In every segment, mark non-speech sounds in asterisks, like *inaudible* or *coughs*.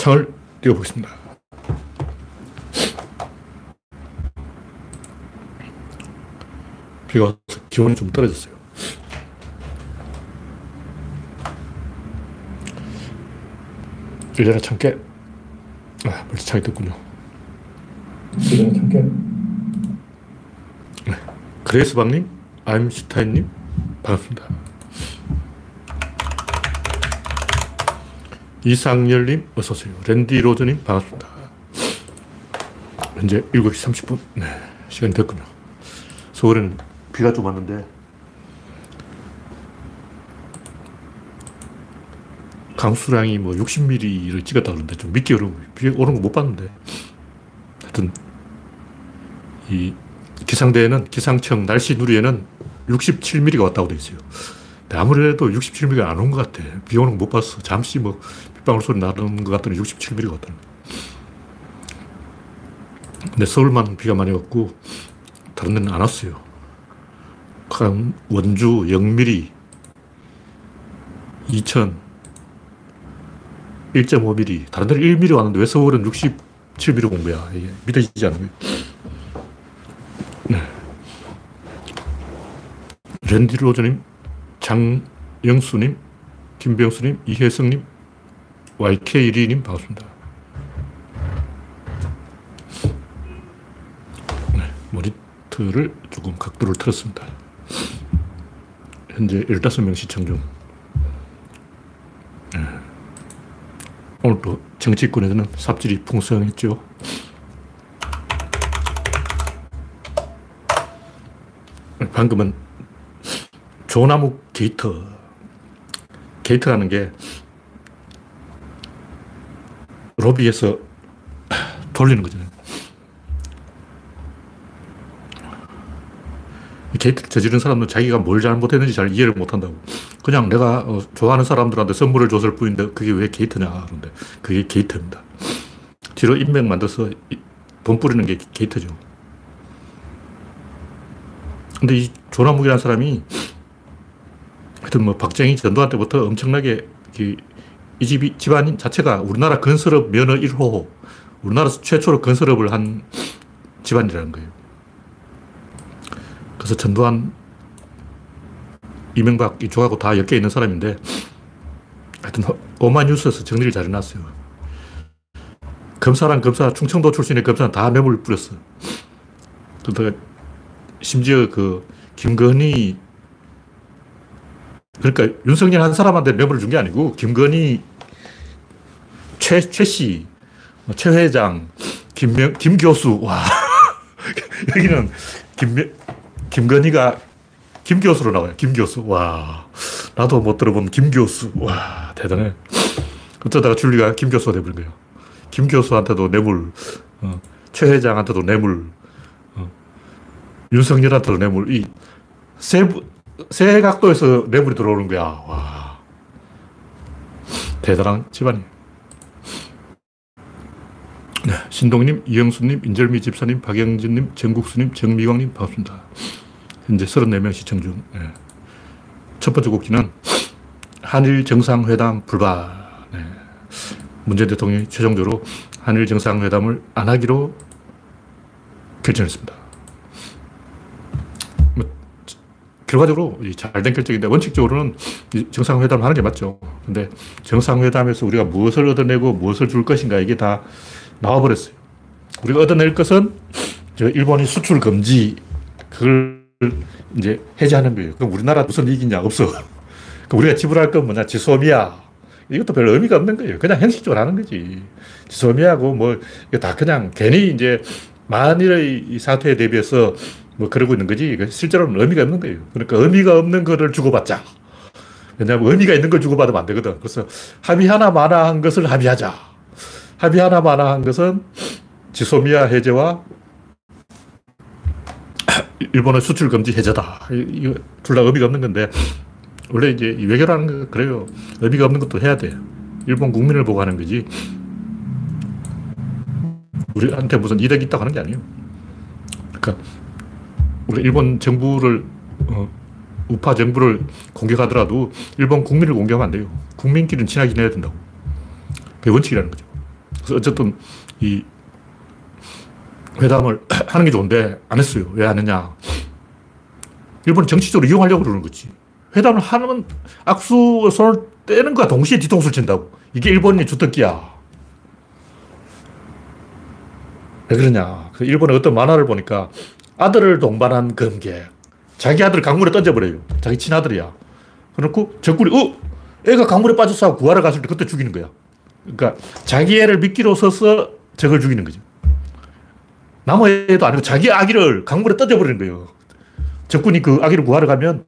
창을 띄워보겠습니다. 비가 기온이 좀 떨어졌어요. 일년에 참깨. 아, 벌써 차이 됐군요. 일년에 참깨. 네. 그레이스방님, 아임슈타인님, 반갑습니다. 이상열님, 어서오세요. 랜디 로즈님, 반갑습니다. 현재 7시 30분. 네, 시간이 됐군요. 서울에는 비가 좀 왔는데, 강수량이 뭐 60mm를 찍었다 그러는데 좀 믿기 어려워. 비 오는 거 못 봤는데. 하여튼, 이 기상대에는 기상청 날씨 누리에는 67mm가 왔다고 돼 있어요. 아무래도 67mm가 안 온 것 같아. 비 오는 거 못 봤어. 잠시 뭐 빗방울 소리 나는 것 같더니 67mm가 왔다는 근데 서울만 비가 많이 왔고, 다른 데는 안 왔어요. 원주 0mm, 이천 1.5mm, 다른 데는 1mm 왔는데 왜 서울은 67mm 온 거야? 이게 믿어지지 않는 거예요. 네. 랜디 로저님, 장영수님, 김병수님, 이혜성님, YK1님 반갑습니다. 네, 모니터를 조금 각도를 틀었습니다. 현재 15명 시청 중. 네. 오늘도 정치권에서는 삽질이 풍성했죠. 방금은 조나무 게이트. 게이트라는 게 로비에서 돌리는 거잖아요. 게이트를 저지른 사람은 자기가 뭘 잘못했는지 잘 이해를 못한다고. 그냥 내가 어, 좋아하는 사람들한테 선물을 줬을 뿐인데 그게 왜 게이트냐. 그런데 그게 게이트입니다. 뒤로 인맥 만들어서 돈 뿌리는 게 게이트죠. 근데 이 조나묵이라는 사람이 하여튼 뭐 박정희 전두환 때부터 엄청나게 이 집이, 집안 자체가 우리나라 건설업 면허 1호, 우리나라 최초로 건설업을 한 집안이라는 거예요. 그래서 전두환, 이명박 이쪽하고 다 엮여 있는 사람인데 하여튼 오마뉴스에서 정리를 잘 해놨어요. 검사랑 검사, 충청도 출신의 검사는 다 뇌물 뿌렸어. 그러다가 심지어 그 김건희 그러니까 윤석열 한 사람한테 뇌물을 준 게 아니고 김건희 최, 최 씨, 최 회장, 김명, 김 교수, 와. *laughs* 여기는 김, 김건희가 김 교수로 나와요. 김 교수. 와. 나도 못 들어본 김 교수. 와. 대단해. 어쩌다가 줄리가 김 교수가 돼버린 거예요. 김 교수한테도 뇌물, 어, 최 회장한테도 뇌물, 어, 윤석열한테도 뇌물, 이, 세, 세 각도에서 뇌물이 들어오는 거야. 와. 대단한 집안이에요. 네, 신동님, 이영수님, 인절미 집사님, 박영진님, 정국수님, 정미광님 반갑습니다. 현재 34명 시청 중. 네. 첫 번째 곡기는 한일 정상회담 불발. 네. 문재인 대통령이 최종적으로 한일 정상회담을 안 하기로 결정했습니다. 뭐, 결과적으로 잘된 결정인데 원칙적으로는 정상회담을 하는 게 맞죠. 근데 정상회담에서 우리가 무엇을 얻어내고 무엇을 줄 것인가 이게 다 나와버렸어요. 우리가 얻어낼 것은 일본이 수출 금지 그걸 이제 해제하는 거예요. 그럼 우리나라 무슨 이익이냐? 없어. *laughs* 우리가 지불할 건 뭐냐? 지소미아. 이것도 별 의미가 없는 거예요. 그냥 형식적으로 하는 거지. 지소미아고 뭐, 이거 다 그냥 괜히 이제 만일의 사태에 대비해서 뭐 그러고 있는 거지. 실제로는 의미가 없는 거예요. 그러니까 의미가 없는 거를 주고받자. 왜냐하면 의미가 있는 걸 주고받으면 안 되거든. 그래서 합의 하나 마나 한 것을 합의하자. 합의 하나 마나 한 것은 지소미아 해제와 *coughs* 일본의 수출 금지 해제다. 이거 둘 다 의미가 없는 건데, 원래 이제 외교라는 거 그래요. 의미가 없는 것도 해야 돼. 일본 국민을 보고 하는 거지. 우리한테 무슨 이득이 있다고 하는 게 아니에요. 그러니까, 우리 일본 정부를, 어, 우파 정부를 공격하더라도 일본 국민을 공격하면 안 돼요. 국민끼리는 친하게 지내야 된다고. 그게 원칙이라는 거죠. 그래서 어쨌든 이 회담을 *clears throat* 하는 게 좋은데 안 했어요. 왜 안 했냐. 일본은 정치적으로 이용하려고 그러는 거지. 회담을 하면 악수 손을 떼는 거와 동시에 뒤통수를 친다고. 이게 일본의 주특기야. 왜 그러냐. 그 일본의 어떤 만화를 보니까 아들을 동반한 금계. 자기 아들 강물에 던져버려요. 자기 친아들이야. 그렇고 적군이, 어? 애가 강물에 빠져서 구하러 갔을 때 그때 죽이는 거야. 그러니까 자기 애를 미끼로 써서 적을 죽이는 거죠. 남의 애도 아니고 자기 아기를 강물에 던져버리는 거예요. 적군이 그 아기를 구하러 가면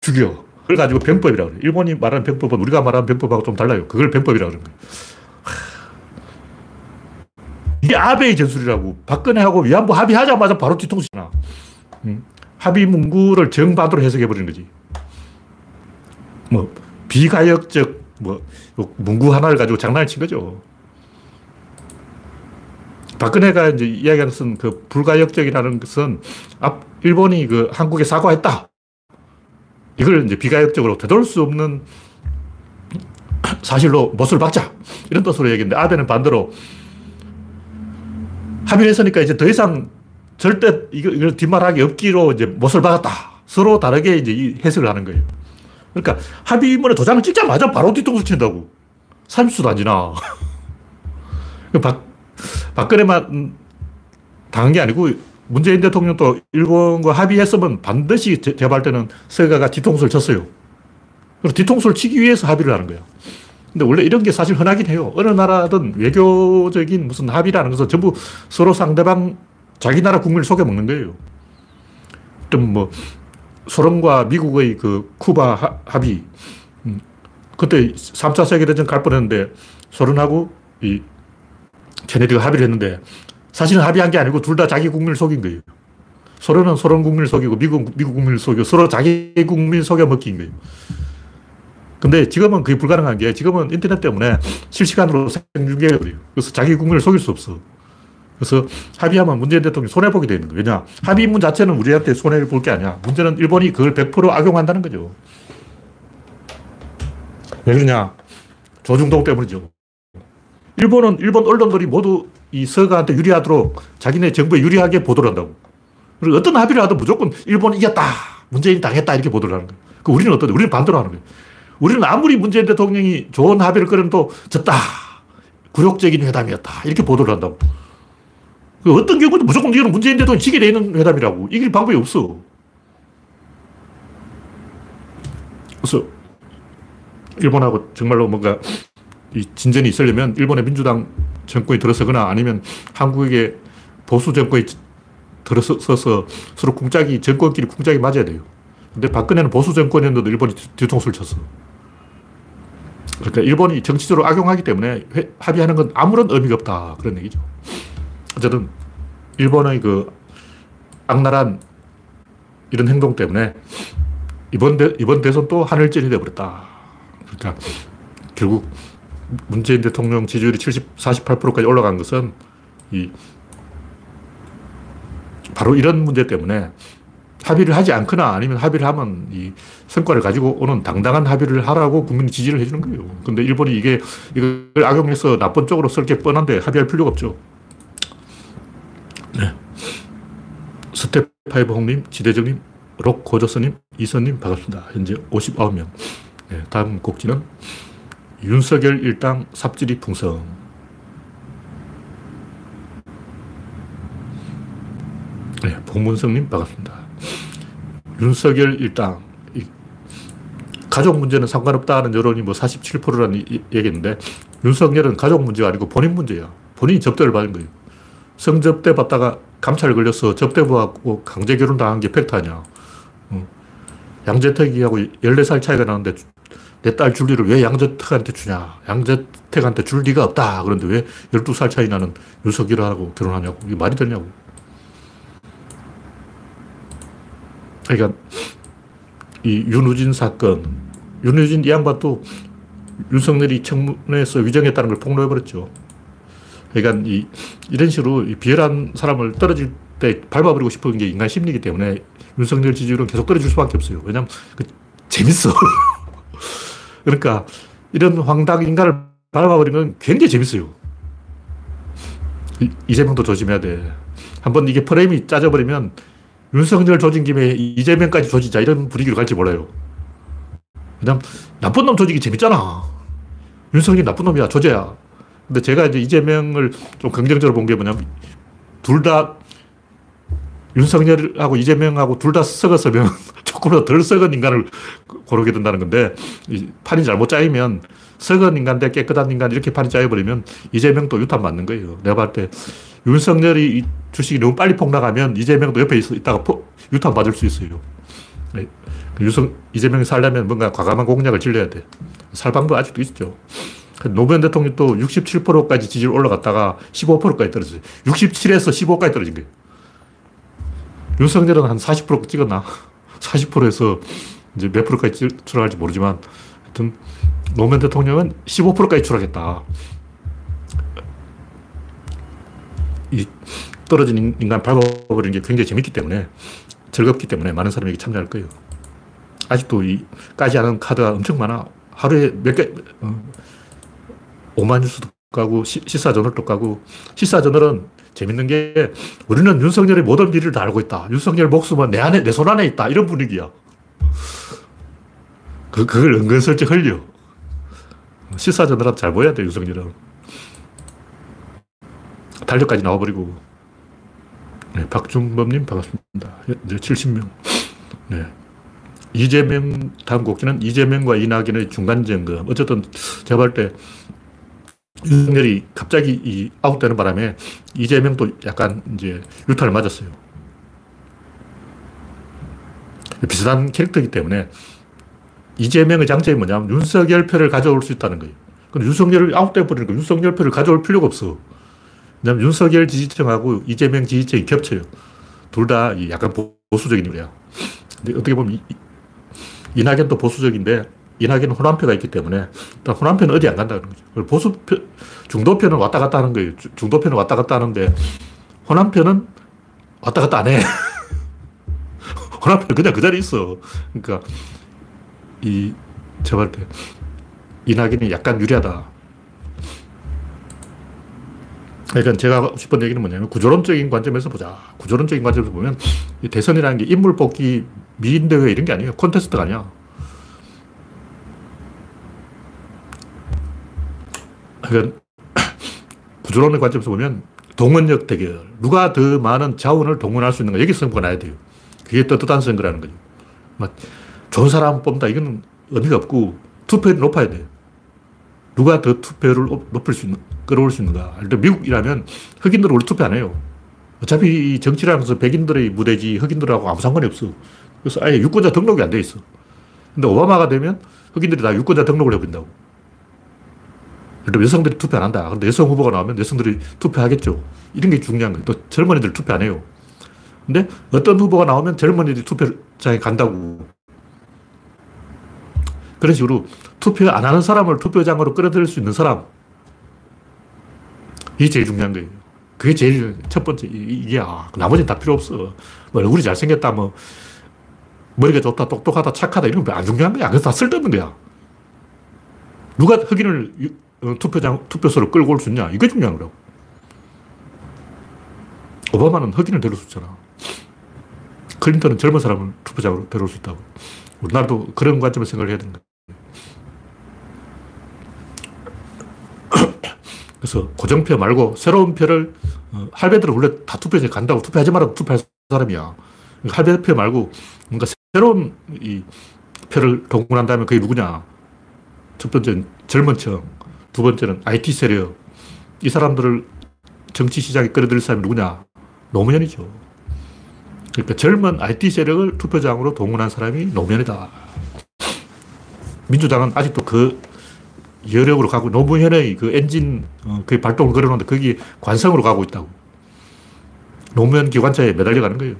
죽여. 그걸 가지고 병법이라고 그래요. 일본이 말하는 병법은 우리가 말하는 병법하고 좀 달라요. 그걸 병법이라고 그러는 거예요. 이게 아베의 전술이라고. 박근혜하고 위안부 합의하자마자 바로 뒤통수잖아. 음. 합의 문구를 정반대로 해석해버리는 거지. 뭐, 비가역적, 뭐, 문구 하나를 가지고 장난을 친 거죠. 박근혜가 이제 이야기하는 것은 그 불가역적이라는 것은 앞, 일본이 그 한국에 사과했다. 이걸 이제 비가역적으로 되돌 수 없는 사실로 못을 박자. 이런 뜻으로 얘기했는데 아베는 반대로 합의를 했으니까 이제 더 이상 절대 이거, 이걸 뒷말하기 없기로 이제 못을 박았다. 서로 다르게 이제 해석을 하는 거예요. 그러니까 합의문에 도장을 찍자마자 바로 뒤통수 친다고. 30수도 안 지나. *laughs* 박, 박근혜만 당한 게 아니고 문재인 대통령도 일본과 합의했으면 반드시 제가 볼 때는 서가가 뒤통수를 쳤어요. 그리고 뒤통수를 치기 위해서 합의를 하는 거예요. 근데 원래 이런 게 사실 흔하긴 해요. 어느 나라든 외교적인 무슨 합의라는 것은 전부 서로 상대방 자기 나라 국민을 속여먹는 거예요. 좀 뭐, 소련과 미국의 그 쿠바 합의. 음, 그때 3차 세계대전 갈 뻔했는데 소련하고 이 케네디가 합의를 했는데 사실은 합의한 게 아니고 둘 다 자기 국민을 속인 거예요. 소련은 소련 국민을 속이고 미국, 미국 국민을 속이고 서로 자기 국민 속여 먹긴 거예요. 근데 지금은 그게 불가능한 게 지금은 인터넷 때문에 실시간으로 생중계해버려요. 그래서 자기 국민을 속일 수 없어. 그래서 합의하면 문재인 대통령이 손해보게 되는 거예요. 왜냐? 합의문 자체는 우리한테 손해를 볼 게 아니야. 문제는 일본이 그걸 100% 악용한다는 거죠. 왜 그러냐? 조중동 때문이죠. 일본은 일본 언론들이 모두 이 서가한테 유리하도록 자기네 정부에 유리하게 보도를 한다고. 그리고 어떤 합의를 하든 무조건 일본이 이겼다. 문재인이 당했다. 이렇게 보도를 하는 거예요. 그 우리는 어떤데? 우리는 반대로 하는 거예요. 우리는 아무리 문재인 대통령이 좋은 합의를 끌어도 졌다. 굴욕적인 회담이었다. 이렇게 보도를 한다고. 그 어떤 경우도 무조건 이거는 문재인 대통령이 지게 되는 회담이라고. 이길 방법이 없어. 그래서 일본하고 정말로 뭔가 이 진전이 있으려면 일본의 민주당 정권이 들어서거나 아니면 한국의 보수 정권이 들어서서 서로 궁짝이, 정권끼리 궁짝이 맞아야 돼요. 근데 박근혜는 보수 정권이었는데도 일본이 뒤통수를 쳤어. 그러니까 일본이 정치적으로 악용하기 때문에 회, 합의하는 건 아무런 의미가 없다. 그런 얘기죠. 어쨌든 일본의 그 악랄한 이런 행동 때문에 이번, 대, 이번 대선 또 하늘전이 되어버렸다. 그러니까 결국 문재인 대통령 지지율이 70, 48%까지 올라간 것은 이 바로 이런 문제 때문에 합의를 하지 않거나 아니면 합의를 하면 이 성과를 가지고 오는 당당한 합의를 하라고 국민이 지지를 해주는 거예요. 근데 일본이 이게, 이걸 악용해서 나쁜 쪽으로 쓸 게 뻔한데 합의할 필요가 없죠. 네. 스텝파이브 홍님, 지대정님, 록 고저스님, 이선님 반갑습니다. 현재 59명. 네, 다음 곡지는 윤석열 일당 삽질이 풍성. 네, 봉문성님 반갑습니다. 윤석열 일당. 가족 문제는 상관없다는 여론이 뭐 47%라는 얘기인데 윤석열은 가족 문제가 아니고 본인 문제야. 본인이 접대를 받은 거예요. 성접대 받다가 감찰 걸려서 접대부하고 강제 결혼 당한 게 팩트 아 양재택이하고 14살 차이가 나는데 내 딸 줄리를 왜 양재택한테 주냐. 양재택한테 줄 리가 없다. 그런데 왜 12살 차이 나는 윤석열하고 결혼하냐고. 이게 말이 되냐고. 그러니까 이 윤우진 사건, 윤우진 이 양반도 윤석열이 청문회에서 위정했다는 걸 폭로해버렸죠. 그러니까 이, 이런 식으로 이 비열한 사람을 떨어질 때 밟아버리고 싶은 게 인간 심리이기 때문에 윤석열 지지율은 계속 떨어질 수밖에 없어요. 왜냐하면 그 재밌어. *laughs* 그러니까 이런 황당 인간을 밟아버리면 굉장히 재밌어요. 이재명도 조심해야 돼. 한번 이게 프레임이 짜져버리면 윤석열 조진 김에 이재명까지 조지자 이런 분위기로 갈지 몰라요. 그냥 나쁜 놈 조직이 재밌잖아. 윤석열이 나쁜 놈이야. 조져야. 근데 제가 이제 이재명을 좀 긍정적으로 본 게 뭐냐면 둘 다 윤석열하고 이재명하고 둘 다 썩었으면 *laughs* 조금이라도 덜 썩은 인간을 고르게 된다는 건데 판이 잘못 짜이면 썩은 인간 대 깨끗한 인간 이렇게 판이 짜여버리면 이재명도 유탄 맞는 거예요. 내가 봤을 때 윤석열이 주식이 너무 빨리 폭락하면 이재명도 옆에 있, 다가 유탄 맞을 수 있어요. 네. 유성, 이재명이 살려면 뭔가 과감한 공약을 질려야 돼. 살 방법 아직도 있죠. 노무현 대통령도 67%까지 지지율 올라갔다가 15%까지 떨어졌어요. 67에서 15까지 떨어진 거예요. 윤석열은 한 40% 찍었나? *laughs* 40%에서 이제 몇 프로까지 추락할지 모르지만 하여튼 노무현 대통령은 15%까지 추락했다. 이 떨어진 인간 밟아버리는 게 굉장히 재밌기 때문에 즐겁기 때문에 많은 사람이 참여할 거예요. 아직도 이 까지 않은 카드가 엄청 많아. 하루에 몇 개, 어, 5만 뉴스도 까고, 시, 사저널도 까고, 시사저널은 재밌는 게 우리는 윤석열의 모든 비리를 다 알고 있다. 윤석열 목숨은 내 안에, 내 손 안에 있다. 이런 분위기야. 그, 그걸 은근슬쩍 흘려. 시사저널은 잘 보여야 돼, 윤석열은. 달력까지 나와버리고. 네, 박중범님 반갑습니다. 이제 70명. 네. 이재명 다음 곡기는 이재명과 이낙연의 중간 점검. 어쨌든 제가 볼때 윤석열이 갑자기 이 아웃되는 바람에 이재명도 약간 이제 유탄을 맞았어요. 비슷한 캐릭터이기 때문에 이재명의 장점이 뭐냐면 윤석열 표를 가져올 수 있다는 거예요. 근데 윤석열을 아웃돼 버리니까 윤석열 표를 가져올 필요가 없어. 왜냐면 윤석열 지지층하고 이재명 지지층이 겹쳐요. 둘 다 약간 보수적인 인물이야. 근데 어떻게 보면 이, 이낙연도 보수적인데 이낙연은 호남표가 있기 때문에 일단 호남표는 어디 안 간다는 거죠. 보수표, 중도표는 왔다 갔다 하는 거예요. 중도표는 왔다 갔다 하는데 호남표는 왔다 갔다 안 해. *laughs* 호남표는 그냥 그 자리에 있어. 그러니까 이, 때 이낙연이 약간 유리하다. 그러니까 제가 하고 싶은 얘기는 뭐냐면 구조론적인 관점에서 보자. 구조론적인 관점에서 보면 대선이라는 게 인물 뽑기 미인대회 이런 게 아니에요. 콘테스트가 아니야. 그러니까 *clears throat* 구조론의 관점에서 보면 동원력 대결. 누가 더 많은 자원을 동원할 수 있는가. 여기 승부가 나야 돼요. 그게 떳떳한 선거라는 거죠. 막 좋은 사람 뽑는다. 이건 의미가 없고 투표율이 높아야 돼요. 누가 더 투표를 높일 수 있는, 끌어올 수 있는가. 미국이라면 흑인들은 원래 투표 안 해요. 어차피 정치라는 것은 백인들의 무대지 흑인들하고 아무 상관이 없어. 그래서 아예 유권자 등록이 안 돼 있어. 근데 오바마가 되면 흑인들이 다 유권자 등록을 해버린다고. 그럼 여성들이 투표 안 한다. 근데 여성 후보가 나오면 여성들이 투표하겠죠. 이런 게 중요한 거예요. 또 젊은이들 투표 안 해요. 근데 어떤 후보가 나오면 젊은이들이 투표장에 간다고. 그런 식으로 투표 안 하는 사람을 투표장으로 끌어들일 수 있는 사람. 이게 제일 중요한 거예요. 그게 제일 첫 번째, 이게, 아, 나머지는 다 필요 없어. 뭐, 얼굴이 잘생겼다, 뭐, 머리가 좋다, 똑똑하다, 착하다, 이런 거 안 중요한 거야. 그래서 다 쓸데없는 거야. 누가 흑인을 어, 투표장, 투표소를 끌고 올 수 있냐. 이게 중요한 거라고. 오바마는 흑인을 데려올 수 있잖아. 클린턴은 젊은 사람을 투표장으로 데려올 수 있다고. 우리나라도 그런 관점에서 생각을 해야 거야. 그래서 고정표 말고 새로운 표를 어, 할배들은 원래 다 투표장에 간다고 투표하지 말라고 투표할 사람이야. 그러니까 할배표 말고 뭔가 새로운 이 표를 동원한다면 그게 누구냐. 첫 번째는 젊은 층, 두 번째는 IT 세력. 이 사람들을 정치 시장에 끌어들일 사람이 누구냐? 노무현이죠. 그러니까 젊은 IT 세력을 투표장으로 동원한 사람이 노무현이다. 민주당은 아직도 그 여력으로 가고 노무현의 그 엔진 어, 그 발동을 걸어놓는데 거기 관성으로 가고 있다고. 노무현 기관차에 매달려 가는 거예요.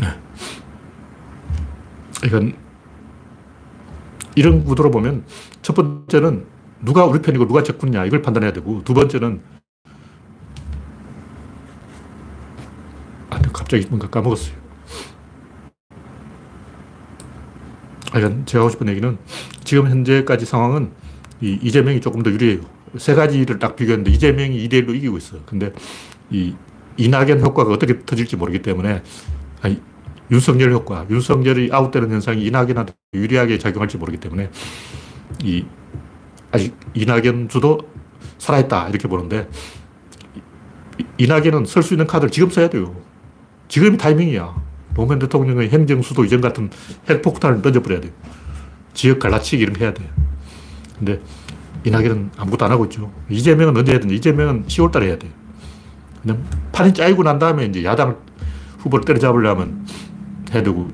네. 이건 이런 구도로 보면 첫 번째는 누가 우리 편이고 누가 적군이냐 이걸 판단해야 되고 두 번째는 아, 갑자기 뭔가 까먹었어요. 아, 제가 하고 싶은 얘기는 지금 현재까지 상황은 이 이재명이 조금 더 유리해요. 세 가지를 딱 비교했는데 이재명이 2대1로 이기고 있어요. 근데 이 이낙연 효과가 어떻게 터질지 모르기 때문에 아니, 윤석열 효과, 윤석열이 아웃되는 현상이 이낙연한테 유리하게 작용할지 모르기 때문에 이 아직 이낙연 주도 살아있다 이렇게 보는데 이낙연은 쓸 수 있는 카드를 지금 써야 돼요. 지금이 타이밍이야. 노무현 대통령의 행정수도 이전 같은 핵폭탄을 던져버려야 돼요. 지역 갈라치기 이런 거 해야 돼요. 근데 이낙연은 아무것도 안 하고 있죠. 이재명은 언제 해야 되는지 이재명은 10월 달에 해야 돼요. 그냥 판이 짜이고 난 다음에 이제 야당 후보를 때려잡으려면 해야 되고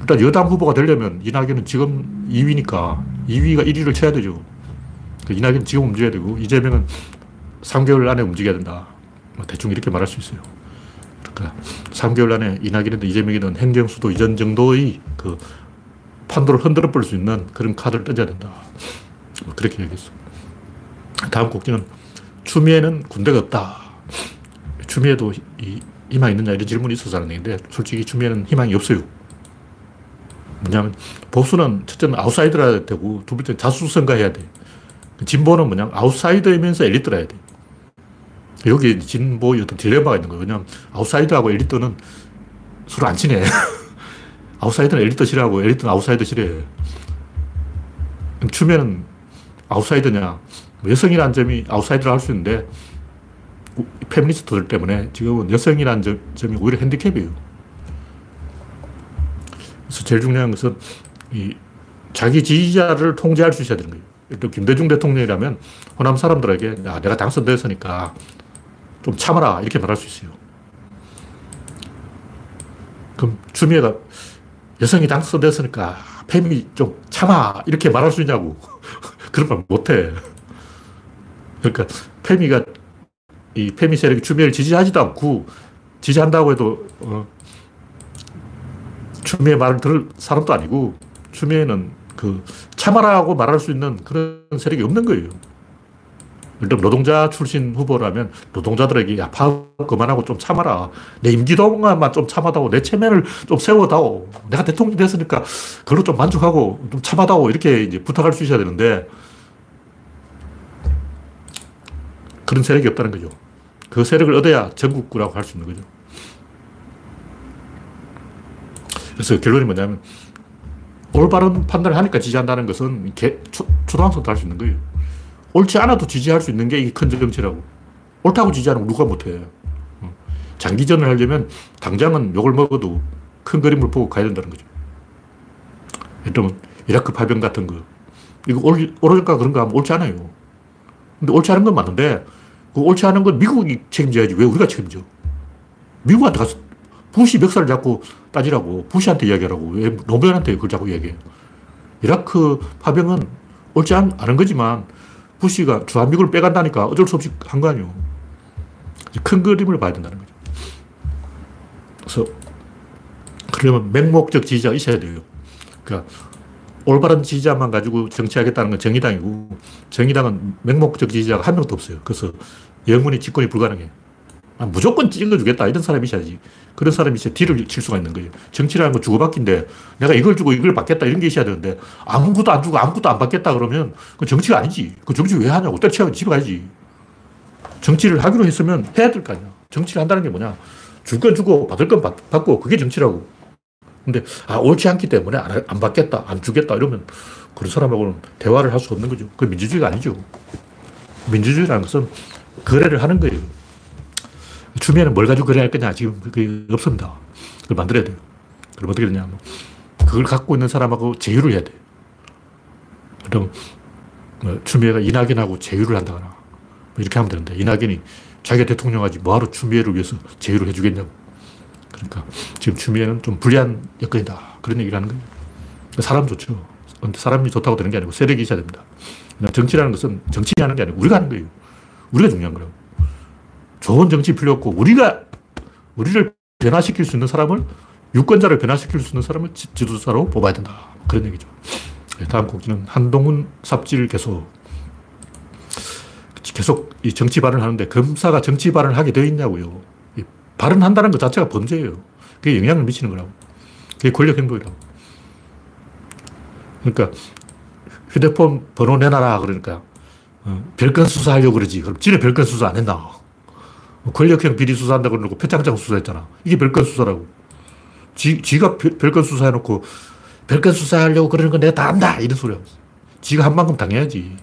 일단 여당 후보가 되려면 이낙연은 지금 2위니까 2위가 1위를 쳐야 되죠. 그 이낙연 지금 움직여야 되고 이재명은 3개월 안에 움직여야 된다. 뭐 대충 이렇게 말할 수 있어요. 그러니까 3개월 안에 이낙연이든 이재명이든 행정수도 이전 정도의 그 판도를 흔들어 볼 수 있는 그런 카드를 던져야 된다. 뭐 그렇게 얘기했어. 다음 꼭지는 추미애는 군대가 없다. 추미애도 이, 희망이 있느냐 이런 질문이 하는 얘기인데 솔직히 추미애는 희망이 없어요. 뭐냐면 보수는 첫째는 아웃사이더라야 되고 두 번째는 자수성가해야 돼. 진보는 뭐냐 아웃사이더이면서 엘리트라야 돼. 여기 진보의 어떤 딜레마가 있는 거예요. 왜냐면 아웃사이더하고 엘리트는 서로 안 친해. *laughs* 아웃사이더는 엘리트 싫어하고 엘리트는 아웃사이더 싫어해. 추면은 아웃사이더냐. 뭐 여성이라는 점이 아웃사이더라 할수 있는데 페미니스트들 때문에 지금은 여성이라는 점이 오히려 핸디캡이에요. 그래서 제일 중요한 것은 이 자기 지지자를 통제할 수 있어야 되는 거예요. 또 김대중 대통령이라면 호남 사람들에게 야, 내가 당선됐으니까 좀 참아라 이렇게 말할 수 있어요. 그럼 추미애가 여성이 당선됐으니까 페미 좀 참아 이렇게 말할 수 있냐고 *laughs* 그런 말 못해. 그러니까 페미가 이 페미 세력이 추미애를 지지하지도 않고 지지한다고 해도 어, 추미애 말을 들을 사람도 아니고 추미애는 그 참아라고 말할 수 있는 그런 세력이 없는 거예요. 일단 노동자 출신 후보라면 노동자들에게 야 파업 그만하고 좀 참아라. 내 임기 동안만 좀 참아다오. 내 체면을 좀 세워다오. 내가 대통령 됐으니까 그걸로 좀 만족하고 좀 참아다오. 이렇게 이제 부탁할 수 있어야 되는데 그런 세력이 없다는 거죠. 그 세력을 얻어야 전국구라고 할 수 있는 거죠. 그래서 결론이 뭐냐면 올바른 판단을 하니까 지지한다는 것은 개, 초, 초등학생도 할 수 있는 거예요. 옳지 않아도 지지할 수 있는 게 이게 큰 정치라고. 옳다고 지지하는 거 누가 못해. 어. 장기전을 하려면 당장은 욕을 먹어도 큰 그림을 보고 가야 된다는 거죠. 예를 이라크 파병 같은 거. 이거 옳, 옳을까 그런가 하면 옳지 않아요. 근데 옳지 않은 건 맞는데 그 옳지 않은 건 미국이 책임져야지 왜 우리가 책임져? 미국한테 가서 부시 멱살을 잡고 따지라고 부시한테 이야기하라고 왜 노무현한테 그걸 자꾸 이야기해 이라크 파병은 옳지 않, 않은 거지만 부시가 주한미군을 빼간다니까 어쩔 수 없이 한 거 아니에요. 큰 그림을 봐야 된다는 거죠. 그래서 그러면 맹목적 지지자가 있어야 돼요. 그러니까 올바른 지지자만 가지고 정치하겠다는 건 정의당이고 정의당은 맹목적 지지자가 한 명도 없어요. 그래서 영원히 집권이 불가능해. 아, 무조건 찍어주겠다 이런 사람이 있어야지. 그런 사람이 이제 뒤를 칠 수가 있는 거예요. 정치라는 건 주고받기인데 내가 이걸 주고 이걸 받겠다 이런 게 있어야 되는데 아무것도 안 주고 아무것도 안 받겠다 그러면 그 정치가 아니지. 그 정치 왜 하냐고 때려치고 집에 가야지. 정치를 하기로 했으면 해야 될 거 아니야. 정치를 한다는 게 뭐냐. 줄 건 주고 받을 건 받, 받고 그게 정치라고. 근데 아 옳지 않기 때문에 안, 안 받겠다 안 주겠다 이러면 그런 사람하고는 대화를 할 수 없는 거죠. 그 민주주의가 아니죠. 민주주의라는 것은 거래를 하는 거예요. 추미애는 뭘 가지고 거래할 거냐 지금 그게 없습니다. 그걸 만들어야 돼요. 그럼 어떻게 되냐 그걸 갖고 있는 사람하고 제휴를 해야 돼. 그럼 뭐 추미애가 이낙연하고 제휴를 한다거나 뭐 이렇게 하면 되는데 이낙연이 자기가 대통령 하지 뭐하러 추미애를 위해서 제휴를 해주겠냐고. 그러니까 지금 추미애는 좀 불리한 여건이다. 그런 얘기를 하는 거예요. 사람 좋죠. 사람이 좋다고 되는 게 아니고 세력이 있어야 됩니다. 정치라는 것은 정치하는 게 아니고 우리가 하는 거예요. 우리가 중요한 거라고. 좋은 정치 필요 없고 우리가 우리를 변화시킬 수 있는 사람을 유권자를 변화시킬 수 있는 사람을 지도자로 뽑아야 된다. 그런 얘기죠. 네, 다음 곡지는 한동훈 삽질 계속 계속 이 정치 발언을 하는데 검사가 정치 발언을 하게 되어 있냐고요. 발언한다는 것 자체가 범죄예요. 그게 영향을 미치는 거라고. 그게 권력 행동이라고. 그러니까 휴대폰 번호 내놔라. 그러니까. 어, 별건 수사하려고 그러지. 그럼 지네 별건 수사 안 했나? 뭐 권력형 비리 수사한다고 그러고 표창장 수사했잖아. 이게 별건 수사라고. 지, 지가 별건 수사해놓고 별건 수사하려고 그러는 거 내가 다 안다! 이런 소리 하고 지가 한 만큼 당해야지.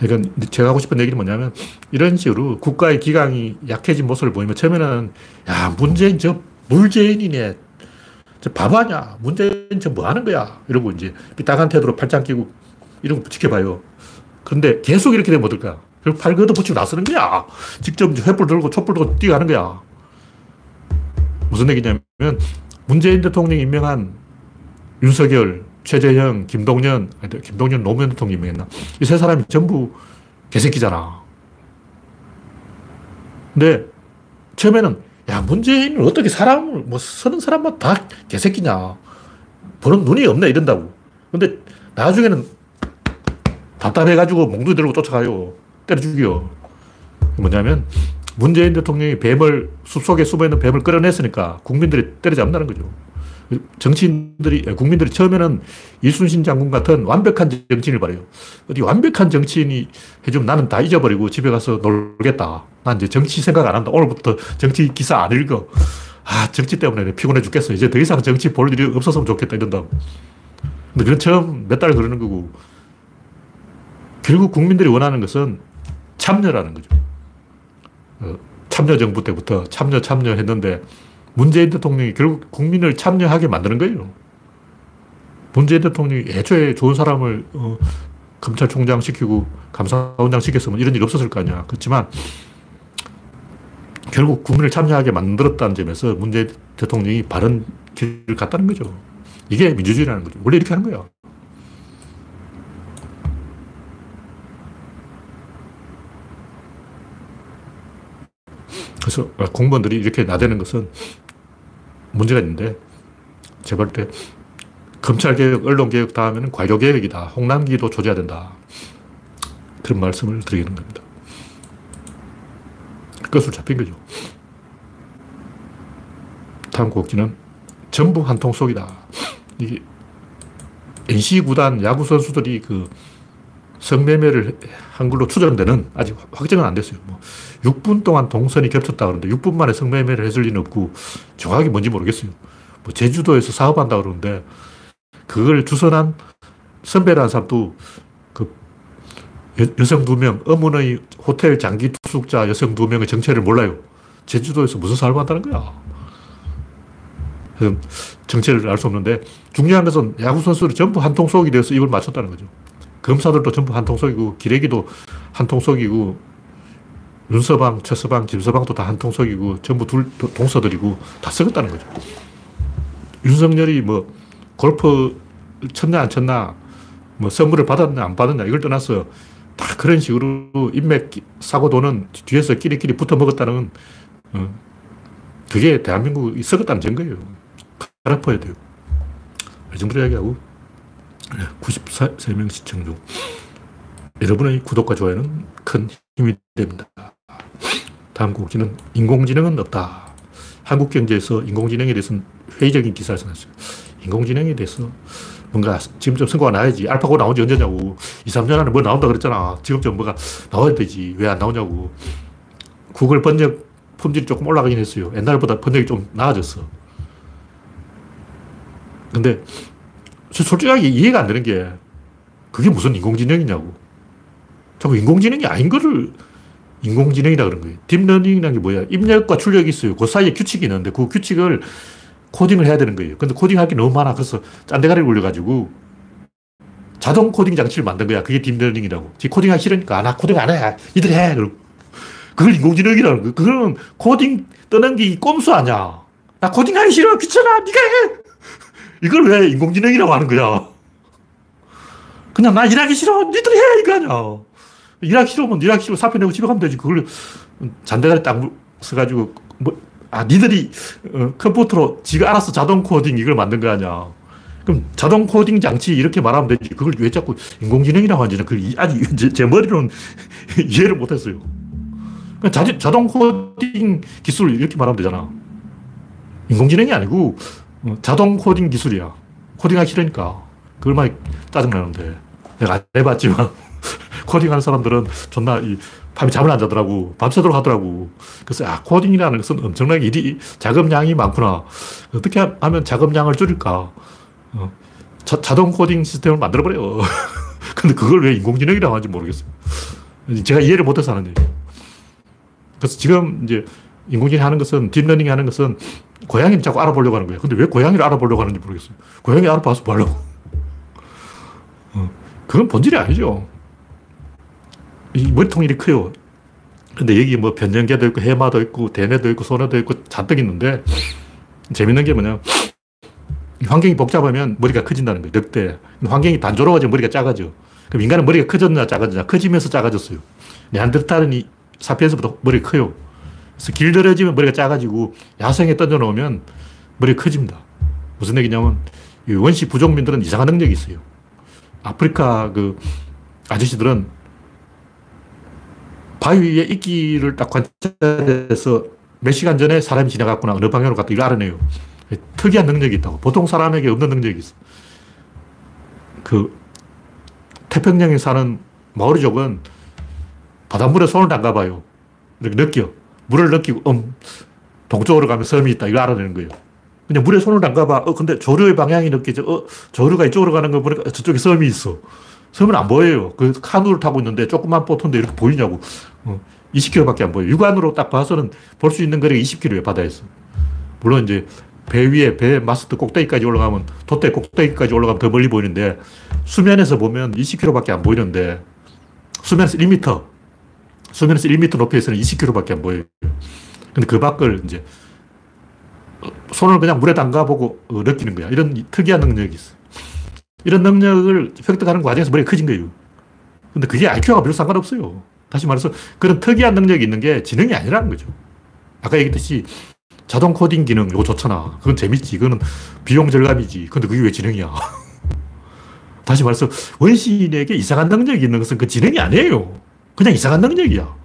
그러니까 제가 하고 싶은 얘기는 뭐냐면 이런 식으로 국가의 기강이 약해진 모습을 보이면 처음에는 야, 문재인 저 물재인이네. 저 바보냐. 문재인 저 뭐 하는 거야. 이러고 이제 삐딱한 태도로 팔짱 끼고 이런 거 지켜봐요. 그런데 계속 이렇게 되면 어떨까? 팔 걷어붙이고 나서는 거야. 직접 횃불 들고 촛불 들고 뛰어가는 거야. 무슨 얘기냐면 문재인 대통령이 임명한 윤석열, 최재형, 김동연, 김동연 노무현 대통령이 임명했나? 이 세 사람이 전부 개새끼잖아. 근데 처음에는 야, 문재인은 어떻게 사람을, 뭐, 서는 사람만 다 개새끼냐. 보는 눈이 없네, 이런다고. 근데 나중에는 답답해가지고 몽둥이 들고 쫓아가요. 때려 죽여. 뭐냐면, 문재인 대통령이 뱀을, 숲속에 숨어 있는 뱀을 끌어냈으니까 국민들이 때려잡는다는 거죠. 정치인들이, 국민들이 처음에는 이순신 장군 같은 완벽한 정치인을 바래요. 어디 완벽한 정치인이 해주면 나는 다 잊어버리고 집에 가서 놀겠다. 난 이제 정치 생각 안 한다. 오늘부터 정치 기사 안 읽어. 아, 정치 때문에 피곤해 죽겠어. 이제 더 이상 정치 볼 일이 없었으면 좋겠다. 이런다고. 근데 그건 처음 몇 달 그러는 거고. 결국 국민들이 원하는 것은 참여라는 거죠. 어, 참여 정부 때부터 참여, 참여 했는데 문재인 대통령이 결국 국민을 참여하게 만드는 거예요. 문재인 대통령이 애초에 좋은 사람을 어, 검찰총장 시키고 감사원장 시켰으면 이런 일이 없었을 거 아니야. 그렇지만 결국 국민을 참여하게 만들었다는 점에서 문재인 대통령이 바른 길을 갔다는 거죠. 이게 민주주의라는 거죠. 원래 이렇게 하는 거야. 그래서 공무원들이 이렇게 나대는 것은 문제가 있는데 제가 볼때 검찰개혁, 언론개혁 다음에는 과교개혁이다. 홍남기도 조져야 된다. 그런 말씀을 드리는 겁니다. 끝을 잡힌 거죠. 다음 곡지는 전부 한통 속이다. 이게 NC 구단 야구 선수들이 그 성매매를 한 걸로 추정되는 아직 확정은 안 됐어요. 뭐 6분 동안 동선이 겹쳤다 그러는데 6분 만에 성매매를 했을 리는 없고 정확히 뭔지 모르겠어요. 뭐 제주도에서 사업한다 그러는데 그걸 주선한 선배라는 사람도 그 여, 성 두 명, 어문의 호텔 장기 투숙자 여성 두 명의 정체를 몰라요. 제주도에서 무슨 사업을 한다는 거야. 정체를 알 수 없는데 중요한 것은 야구 선수를 전부 한통 속이 되어서 입을 맞췄다는 거죠. 검사들도 전부 한통 속이고 기레기도 한통 속이고 윤서방, 최서방, 김서방도 다 한 통 속이고 전부 둘 동서들이고 다 썩었다는 거죠. 윤석열이 뭐 골프 쳤냐 안 쳤나 뭐 선물을 받았냐 안 받았냐 이걸 떠나서 다 그런 식으로 인맥 사고 도는 뒤에서 끼리끼리 붙어 먹었다는 어, 그게 대한민국이 썩었다는 증거예요. 갈아퍼야 돼요. 이 정도로 이야기하고 93명 시청 중 여러분의 구독과 좋아요는 큰 힘이 됩니다. 다음 곡지는 인공지능은 없다. 한국 경제에서 인공지능에 대해서는 회의적인 기사를 써놨어요. 인공지능에 대해서 뭔가 지금 좀 성과가 나야지. 알파고 나온 지 언제냐고. 2, 3년 안에 뭐 나온다 그랬잖아. 지금 좀 뭐가 나와야 되지. 왜 안 나오냐고. 구글 번역 품질이 조금 올라가긴 했어요. 옛날보다 번역이 좀 나아졌어. 근데 솔직하게 이해가 안 되는 게 그게 무슨 인공지능이냐고. 자꾸 인공지능이 아닌 거를 인공지능이라 그런 거예요. deep learning이라는 게 뭐야? 입력과 출력이 있어요. 그 사이에 규칙이 있는데 그 규칙을 코딩을 해야 되는 거예요. 근데 코딩할 게 너무 많아. 그래서 잔대가리를 굴려가지고 자동 코딩 장치를 만든 거야. 그게 deep learning이라고. 지 코딩하기 싫으니까, 아, 나 코딩 안 해. 니들 해. 그걸 인공지능이라는 거야. 그거는 코딩 게 꼼수 아니야. 나 코딩하기 싫어. 귀찮아. 네가 해. 이걸 왜 인공지능이라고 하는 거야? 그냥 나 일하기 싫어. 니들 해. 이거 아니야. 일하기 싫으면 일하기 싫으면 사표 내고 집에 가면 되지. 그걸 잔대가리 딱 써가지고 뭐 아, 니들이 어, 컴퓨터로 지가 알아서 자동 코딩 이걸 만든 거 아니야. 그럼 자동 코딩 장치 이렇게 말하면 되지. 그걸 왜 자꾸 인공지능이라고 하는지 그걸 아직 *laughs* 제, 제 머리로는 *laughs* 이해를 못 했어요. 자, 자동 코딩 기술 이렇게 말하면 되잖아. 인공지능이 아니고 어, 자동 코딩 기술이야. 코딩하기 싫으니까. 그걸 많이 짜증나는데. 내가 안 해봤지만, 코딩하는 사람들은 존나 이 밤에 잠을 안 자더라고. 밤새도록 하더라고. 그래서, 아, 코딩이라는 것은 엄청나게 일이, 작업량이 많구나. 어떻게 하면 작업량을 줄일까? 어, 자, 자동 코딩 시스템을 만들어버려요. *laughs* 근데 그걸 왜 인공지능이라고 하는지 모르겠어요. 제가 이해를 못해서 하는 얘기예요. 그래서 지금 이제 인공지능 하는 것은, deep learning 하는 것은 고양이를 자꾸 알아보려고 하는 거예요. 근데 왜 고양이를 알아보려고 하는지 모르겠어요. 고양이 알아봐서 뭐 하려고. 어, 그건 본질이 아니죠. 이 머리통이 이렇게 커요. 근데 여기 뭐 변연계도 있고, 해마도 있고, 대뇌도 있고, 소뇌도 있고, 잔뜩 있는데, 재밌는 게 뭐냐. 환경이 복잡하면 머리가 커진다는 거예요. 늑대. 환경이 단조로워지면 머리가 작아져. 그럼 인간은 머리가 커졌냐, 작아졌냐? 커지면서 작아졌어요. 네안데르탈은 사피엔스보다 머리가 커요. 그래서 길들여지면 머리가 작아지고 야생에 던져놓으면 머리가 커집니다. 무슨 얘기냐면 원시 부족민들은 이상한 능력이 있어요. 아프리카 그 아저씨들은 바위 위에 이끼를 딱 관찰해서 몇 시간 전에 사람이 지나갔구나 어느 방향으로 갔다 이걸 알아내요. 특이한 능력이 있다고. 보통 사람에게 없는 능력이 있어. 그 태평양에 사는 마오리족은 바닷물에 손을 담가봐요. 이렇게 느껴. 물을 느끼고, 음, 동쪽으로 가면 섬이 있다. 이거 알아내는 거예요. 그냥 물에 손을 담가봐. 어, 근데 조류의 방향이 느껴져. 어, 조류가 이쪽으로 가는 거 보니까 저쪽에 섬이 있어. 섬은 안 보여요. 그 카누를 타고 있는데 조금만 보트인데 이렇게 보이냐고. 어, 20km밖에 안 보여요. 육안으로 딱 봐서는 볼 수 있는 거리가 20km에 바다에서. 물론 이제 배 위에 배 마스트 꼭대기까지 올라가면 돛대 꼭대기까지 올라가면 더 멀리 보이는데 수면에서 보면 20km밖에 안 보이는데 수면에서 1m 수면에서 1m 높이에서는 20km밖에 안 보여요. 근데 그 밖을 이제 손을 그냥 물에 담가보고 느끼는 거야. 이런 특이한 능력이 있어. 이런 능력을 획득하는 과정에서 머리가 커진 거예요. 근데 그게 IQ가 별로 상관없어요. 다시 말해서 그런 특이한 능력이 있는 게 지능이 아니라는 거죠. 아까 얘기했듯이 자동 코딩 기능 이거 좋잖아. 그건 재밌지. 그거는 비용 절감이지. 근데 그게 왜 지능이야? *laughs* 다시 말해서 원시인에게 이상한 능력이 있는 것은 그 지능이 아니에요. 그냥 이상한 능력이야.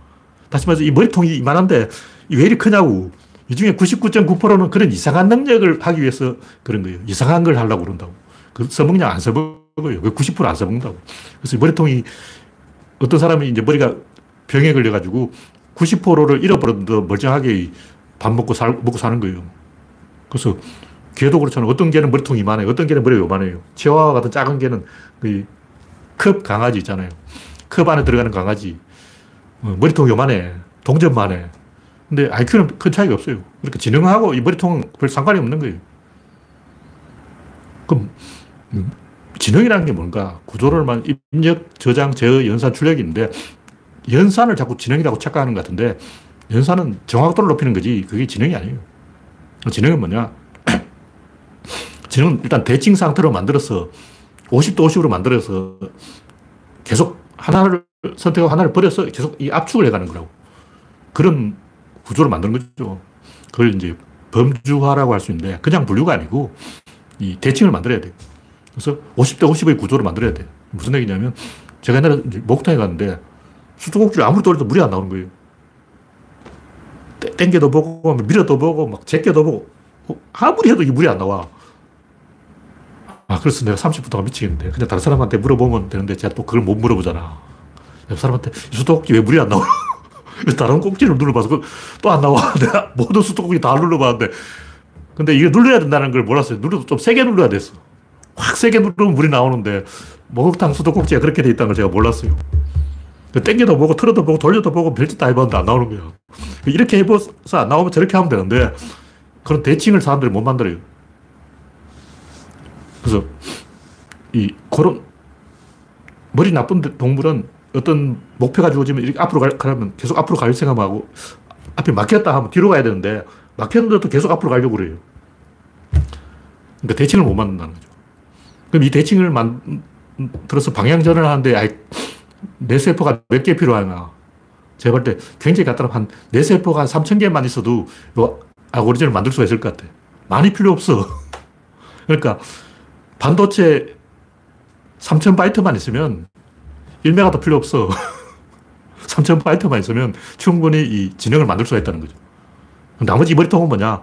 다시 말해서 이 머리통이 이만한데 왜 이리 크냐고. 이 중에 99.9%는 그런 이상한 능력을 하기 위해서 그런 거예요. 이상한 걸 하려고 그런다고. 그 써먹냐 안 써먹어요. 왜 90%안 써먹는다고. 그래서 머리통이 어떤 사람이 이제 머리가 병에 걸려가지고 90%를 잃어버려도 멀쩡하게 밥 먹고 살, 먹고 사는 거예요. 그래서 개도 그렇잖아요. 어떤 개는 머리통이 이만해요. 어떤 개는 머리가 요만해요. 치와와 같은 작은 개는 그컵 강아지 있잖아요. 컵 안에 들어가는 강아지. 어, 머리통이 요만해. 동전만 해. 근데 IQ는 큰 차이가 없어요. 그러니까 지능하고 이 머리통은 별 상관이 없는 거예요. 그럼 음, 지능이라는 게 뭔가? 구조를만 입력, 저장, 제어, 연산, 출력인데 연산을 자꾸 지능이라고 착각하는 것 같은데 연산은 정확도를 높이는 거지 그게 지능이 아니에요. 지능은 뭐냐? *clears throat* 지능은 일단 대칭 상태로 만들어서 50도 50으로 만들어서 계속 하나를 선택하고 하나를 버려서 계속 이 압축을 해가는 거라고. 그런 구조를 만드는 거죠. 그걸 이제 범주화라고 할 수 있는데 그냥 분류가 아니고 이 대칭을 만들어야 돼요. 그래서 50대 50의 구조를 만들어야 돼요. 무슨 얘기냐면 제가 옛날에 목욕탕에 갔는데 수도꼭지를 아무리 돌려도 물이 안 나오는 거예요. 땡겨도 보고, 밀어도 보고, 막 제껴도 보고, 어, 아무리 해도 이 물이 안 나와. 아, 그래서 내가 30분 동안 미치겠는데. 그냥 다른 사람한테 물어보면 되는데, 제가 또 그걸 못 물어보잖아. 옆 사람한테, 수도꼭지 왜 물이 안 나와? *laughs* 다른 꼭지를 눌러봐서 그또안 나와. *laughs* 내가 모든 수도꼭지 다 눌러봤는데. 근데 이게 눌러야 된다는 걸 몰랐어요. 눌러도 좀 세게 눌러야 됐어. 확 세게 누르면 물이 나오는데, 목욕탕 수도꼭지가 그렇게 돼 있다는 걸 제가 몰랐어요. 그 땡겨도 보고, 틀어도 보고, 돌려도 보고, 별짓 다 해봤는데 안 나오는 거예요. 이렇게 해봐서 안 나오면 저렇게 하면 되는데, 그런 대칭을 사람들이 못 만들어요. 그래서, 이, 그런, 머리 나쁜 동물은 어떤 목표가 주어지면 이렇게 앞으로 가려면 계속 앞으로 갈 생각하고, 앞에 막혔다 하면 뒤로 가야 되는데, 막혔는데도 계속 앞으로 가려고 그래요. 그러니까 대칭을 못 만든다는 거죠. 그럼 이 대칭을 만들어서 방향전을 하는데, 아이, 뇌세포가 몇 개 필요하나. 제가 볼 때 굉장히 간단한 한 뇌세포가 한 3천 개만 있어도 이 알고리즘을 만들 수가 있을 것 같아. 많이 필요 없어. *laughs* 그러니까 반도체 3천 바이트만 있으면 1메가도 필요 없어. *laughs* 3천 바이트만 있으면 충분히 이 진영을 만들 수가 있다는 거죠. 나머지 머리통은 뭐냐?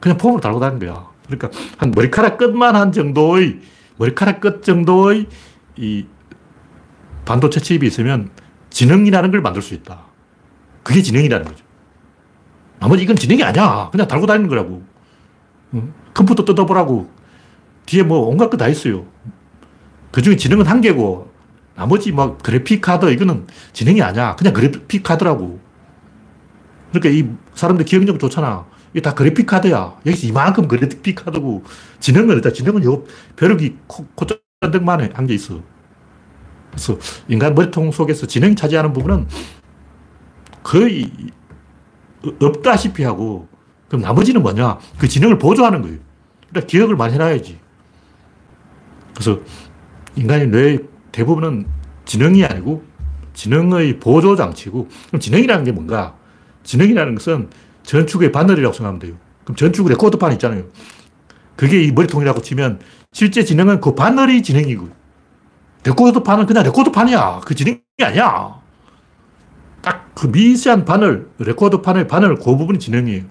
그냥 폼으로 달고 다니는 거야. 그러니까 한 머리카락 끝만 한 정도의 머리카락 끝 정도의 이 반도체 칩이 있으면 지능이라는 걸 만들 수 있다. 그게 지능이라는 거죠. 나머지 이건 지능이 아니야. 그냥 달고 다니는 거라고. 응? 컴퓨터 뜯어보라고. 뒤에 뭐 온갖 거 다 있어요. 그 중에 지능은 한 개고, 나머지 막 그래픽 카드, 이거는 지능이 아니야. 그냥 그래픽 카드라고. 그러니까 이 사람들 기억력 좋잖아. 이게 다 그래픽 카드야. 여기서 이만큼 그래픽 카드고, 지능은 일단 지능은 요 벼룩이 코짠등만 한게 있어. 그래서 인간 머리통 속에서 지능이 차지하는 부분은 거의 없다시피 하고, 그럼 나머지는 뭐냐? 그 지능을 보조하는 거예요. 그러니까 기억을 많이 해놔야지. 그래서 인간의 뇌 대부분은 지능이 아니고 지능의 보조 장치고, 그럼 지능이라는 게 뭔가? 지능이라는 것은 전축의 바늘이라고 생각하면 돼요. 그럼 전축 레코드판 있잖아요. 그게 이 머리통이라고 치면 실제 지능은 그 바늘이 지능이고, 레코드판은 그냥 레코드판이야. 그 지능이 아니야. 딱 그 미세한 바늘, 레코드판의 바늘, 그 부분이 지능이에요.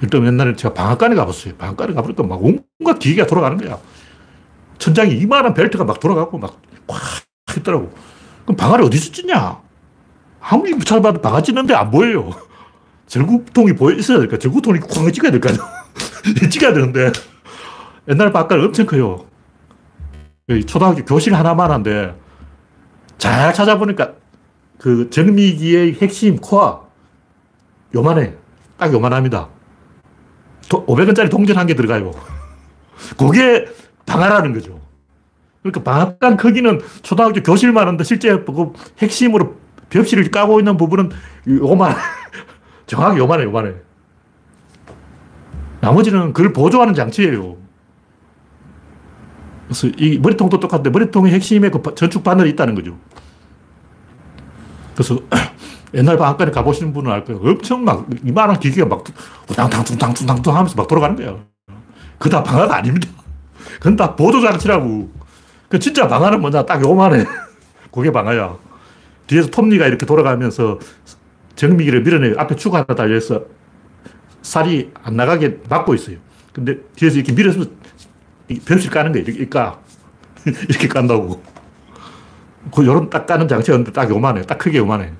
일단 옛날에 제가 방앗간에 가봤어요. 방앗간에 가보니까 막 온갖 기계가 돌아가는 거야. 천장이 이만한 벨트가 막 돌아가고 막 꽉 했더라고. 그럼 방아를 어디서 찢냐? 아무리 찾아봐도 방아 찢는데 안 보여요. 절구통이 보여 있어야 될까? 절구통이 쾅 찍어야 될까? *laughs* 찍어야 되는데. 옛날 방앗간 엄청 커요. 초등학교 교실 하나만 한데 잘 찾아보니까 그 정미기의 핵심 코어 요만해. 딱 요만합니다. 500원짜리 동전 한 개 들어가요. *laughs* 그게 방아라는 거죠. 그러니까 방앗간 크기는 초등학교 교실만 한데 실제 그 핵심으로 벽실을 까고 있는 부분은 요만, *laughs* 정확히 요만해, 요만해. 나머지는 그걸 보조하는 장치예요. 그래서 이 머리통도 똑같은데 머리통의 핵심에 그 전축 바늘이 있다는 거죠. 그래서 *clears throat* 옛날 방앗간에 가보시는 분은 알 거예요. 엄청 막 이만한 기계가 막 우당탕퉁탕퉁탕퉁 하면서 막 돌아가는 거예요. 그거 다 방아가 아닙니다. 그건 다 보조장치라고. 그 진짜 방아는 뭐냐? 딱 요만해. *laughs* 그게 방아야. 뒤에서 톱니가 이렇게 돌아가면서 정미기를 밀어내요. 앞에 축 하나 달려서 살이 안 나가게 막고 있어요. 근데 뒤에서 이렇게 밀어서 벽실 까는 거예요. 이렇게 까. *laughs* 이렇게 깐다고. 그 요런 딱 까는 장치가 딱 요만해. 딱 크게 요만해.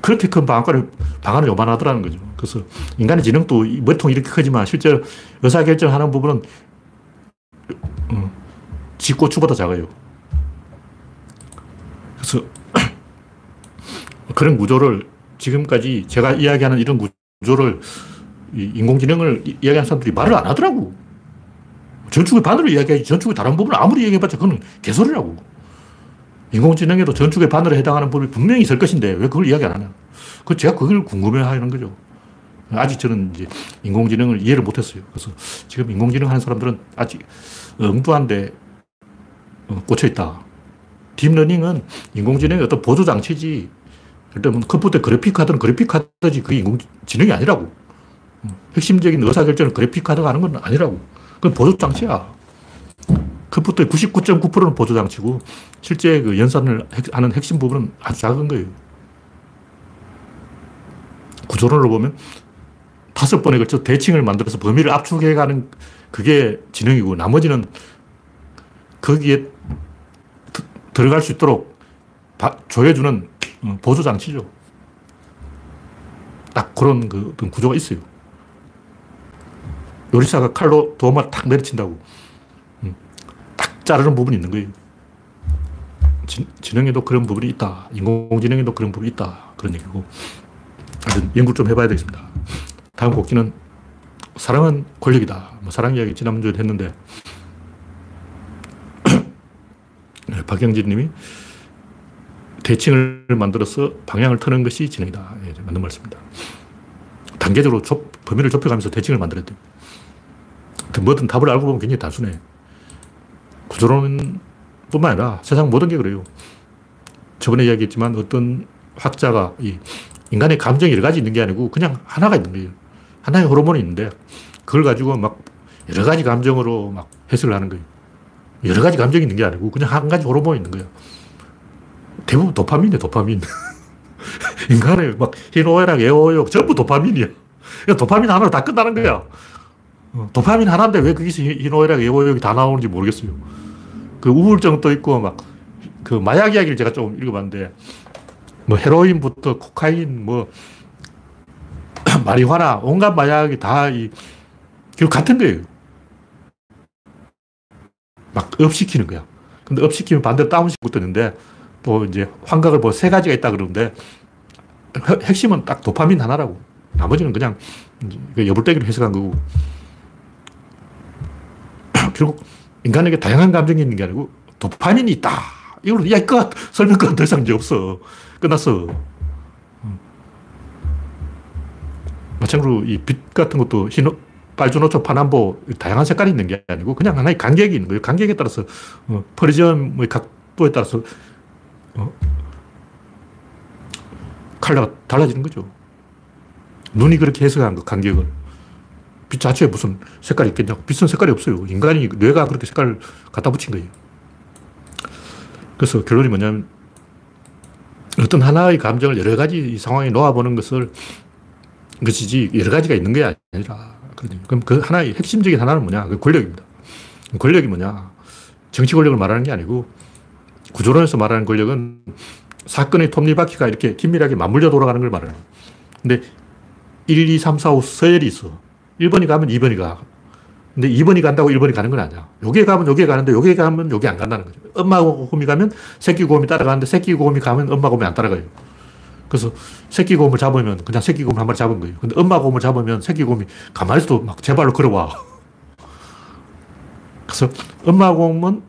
그렇게 큰 방앗간을, 방안을 요만하더라는 거죠. 그래서 인간의 지능도 머리통이 이렇게 크지만 실제로 의사결정하는 부분은 음, 쥐꼬추보다 작아요. 그래서 *clears throat* 그런 구조를 지금까지 제가 이야기하는 이런 구조를 인공지능을 이야기하는 사람들이 말을 안 하더라고. 전축의 바늘을 이야기하지 전축의 다른 부분을 아무리 얘기해봤자 그건 개소리라고. 인공지능에도 전축의 바늘에 해당하는 부분이 분명히 있을 것인데 왜 그걸 이야기 안 하냐. 그 제가 그걸 궁금해 하는 거죠. 아직 저는 이제 인공지능을 이해를 못했어요. 그래서 지금 인공지능 하는 사람들은 아직 엉뚱한데 어, 꽂혀 있다. deep learning은 인공지능의 어떤 보조 장치지. 일단 컴퓨터 그래픽 카드는 그래픽 카드지 그게 인공지능이 아니라고. 핵심적인 의사결정을 그래픽 카드가 하는 건 아니라고. 그건 보조장치야. 컴퓨터의 99.9%는 보조장치고 실제 그 연산을 하는 핵심 부분은 아주 작은 거예요. 구조론으로 보면 다섯 번에 걸쳐 대칭을 만들어서 범위를 압축해 가는 그게 지능이고 나머지는 거기에 들어갈 수 있도록 조여주는 어, 보조장치죠. 딱 그런 그 구조가 있어요. 요리사가 칼로 도마를 탁 내리친다고. 자르는 부분이 있는 거예요. 지, 지능에도 그런 부분이 있다. 인공지능에도 그런 부분이 있다. 그런 얘기고. 연구 좀 해봐야 되겠습니다. 다음 곡기는 사랑은 권력이다. 뭐 사랑 이야기 지난주에 했는데 *clears throat* 네, 박영진 님이 대칭을 만들어서 방향을 트는 것이 지능이다. 예, 맞는 말씀입니다. 단계적으로 좁, 범위를 좁혀가면서 대칭을 만들어야 돼요. 뭐든 답을 알고 보면 굉장히 단순해. 구조론 뿐만 아니라 세상 모든 게 그래요. 저번에 이야기했지만 어떤 학자가 이 인간의 감정이 여러 가지 있는 게 아니고 그냥 하나가 있는 거예요. 하나의 호르몬이 있는데 그걸 가지고 막 여러 가지 감정으로 막 해석을 하는 거예요. 여러 가지 감정이 있는 게 아니고 그냥 한 가지 호르몬이 있는 거예요. 대부분 도파민이에요, 도파민. *laughs* 인간의 막 희노애락, 애호욕 전부 도파민이야. 도파민 하나로 다 끝나는 거야. 어, 도파민 하나인데 왜 거기서 희노애락, 애호욕이 다 나오는지 모르겠어요. 그 우울증도 있고 막 그 마약 이야기를 제가 좀 읽어봤는데 뭐 헤로인부터 코카인 뭐 *clears throat* 마리화나 온갖 마약이 다이 결국 같은 거예요. 막 업시키는 거야. 근데 업시키면 반대로 다운시키고 뜨는데 또 이제 환각을 뭐 세 가지가 있다 그러는데 핵심은 딱 도파민 하나라고. 나머지는 그냥 그 여불대기로 해석한 거고. 결국 인간에게 다양한 감정이 있는 게 아니고 도파민이 있다. 이걸로, 야, 끝! 설명 끝! 더 이상 이제 없어. 끝났어. 마찬가지로 이 빛 같은 것도 흰, 빨주노초, 파남보 다양한 색깔이 있는 게 아니고 그냥 하나의 간격이 있는 거예요. 간격에 따라서 어, 프리즘의 각도에 따라서 어, 컬러가 달라지는 거죠. 눈이 그렇게 해석한 거, 간격을. 빛 자체에 무슨 색깔이 있겠냐고. 빛은 색깔이 없어요. 인간이, 뇌가 그렇게 색깔을 갖다 붙인 거예요. 그래서 결론이 뭐냐면, 어떤 하나의 감정을 여러 가지 상황에 놓아보는 것을 것이지, 여러 가지가 있는 게 아니라, 그럼 그 하나의 핵심적인 하나는 뭐냐? 그 권력입니다. 권력이 뭐냐? 정치 권력을 말하는 게 아니고, 구조론에서 말하는 권력은 사건의 톱니바퀴가 이렇게 긴밀하게 맞물려 돌아가는 걸 말하는 거예요. 근데 1, 2, 3, 4, 5 서열이 있어. 1번이 가면 2번이 가. 근데 2번이 간다고 1번이 가는 건 아니야. 요게 가면 요게 가는데 요게 가면 요게 안 간다는 거죠. 엄마 곰이 가면 새끼 곰이 따라가는데 새끼 곰이 가면 엄마 곰이 안 따라가요. 그래서 새끼 곰을 잡으면 그냥 새끼 곰을 한 마리 잡은 거예요. 근데 엄마 곰을 잡으면 새끼 곰이 가만히 있어도 막 제발로 걸어와. *laughs* 그래서 엄마 곰은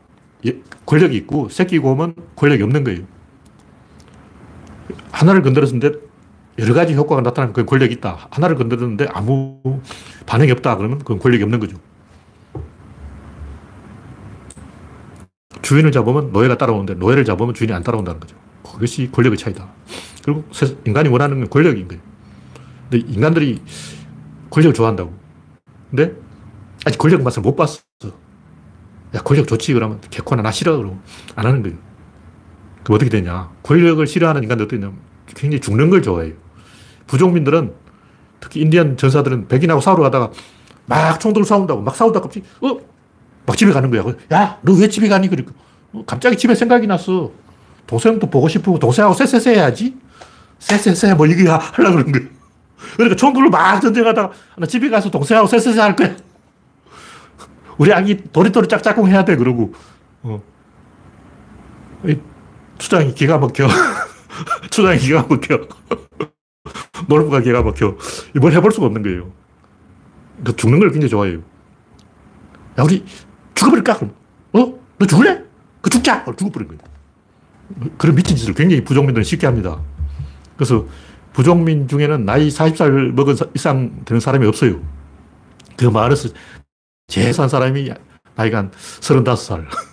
예, 권력이 있고 새끼 곰은 권력이 없는 거예요. 하나를 건드렸는데 여러 가지 효과가 나타나면 그건 권력이 있다. 하나를 건드렸는데 아무 반응이 없다. 그러면 그건 권력이 없는 거죠. 주인을 잡으면 노예가 따라오는데 노예를 잡으면 주인이 안 따라온다는 거죠. 그것이 권력의 차이다. 결국 인간이 원하는 건 권력인 거예요. 근데 인간들이 권력을 좋아한다고. 근데 아직 권력 맛을 못 봤어. 야, 권력 좋지. 그러면 개코나 나 싫어. 그러고 안 하는 거예요. 그럼 어떻게 되냐. 권력을 싫어하는 인간들 어떻게 되냐면 굉장히 죽는 걸 좋아해요. 부족민들은 특히 인디언 전사들은 백인하고 싸우러 가다가 막 총들로 싸운다고 막 싸우다가 갑자기 어? 막 집에 가는 거야. 야, 너 왜 집에 가니? 그러니까 어, 갑자기 집에 생각이 났어. 동생도 보고 싶고 동생하고 쎄쎄쎄 해야지. 쎄쎄쎄 뭐 이게 하려고 그러는 거야. 그러니까 총들로 막 전쟁하다가 나 집에 가서 동생하고 쎄쎄쎄 할 거야. 우리 아기 도리도리 짝짝꿍 해야 돼 그러고 어. 추장이 기가 막혀. *laughs* *laughs* 추장이 *laughs* 기가 막혀. 놀부가 기가 막혀. 뭘 해볼 수가 없는 거예요. 그 죽는 걸 굉장히 좋아해요. 야, 우리 죽어버릴까? 그럼. 어? 너 죽을래? 그 죽자! 죽어버린 거예요. 그런 미친 짓을 굉장히 부족민들은 쉽게 합니다. 그래서 부족민 중에는 나이 40살 먹은 이상 되는 사람이 없어요. 그 마을에서 제일 산 사람이 나이가 한 35살. *laughs*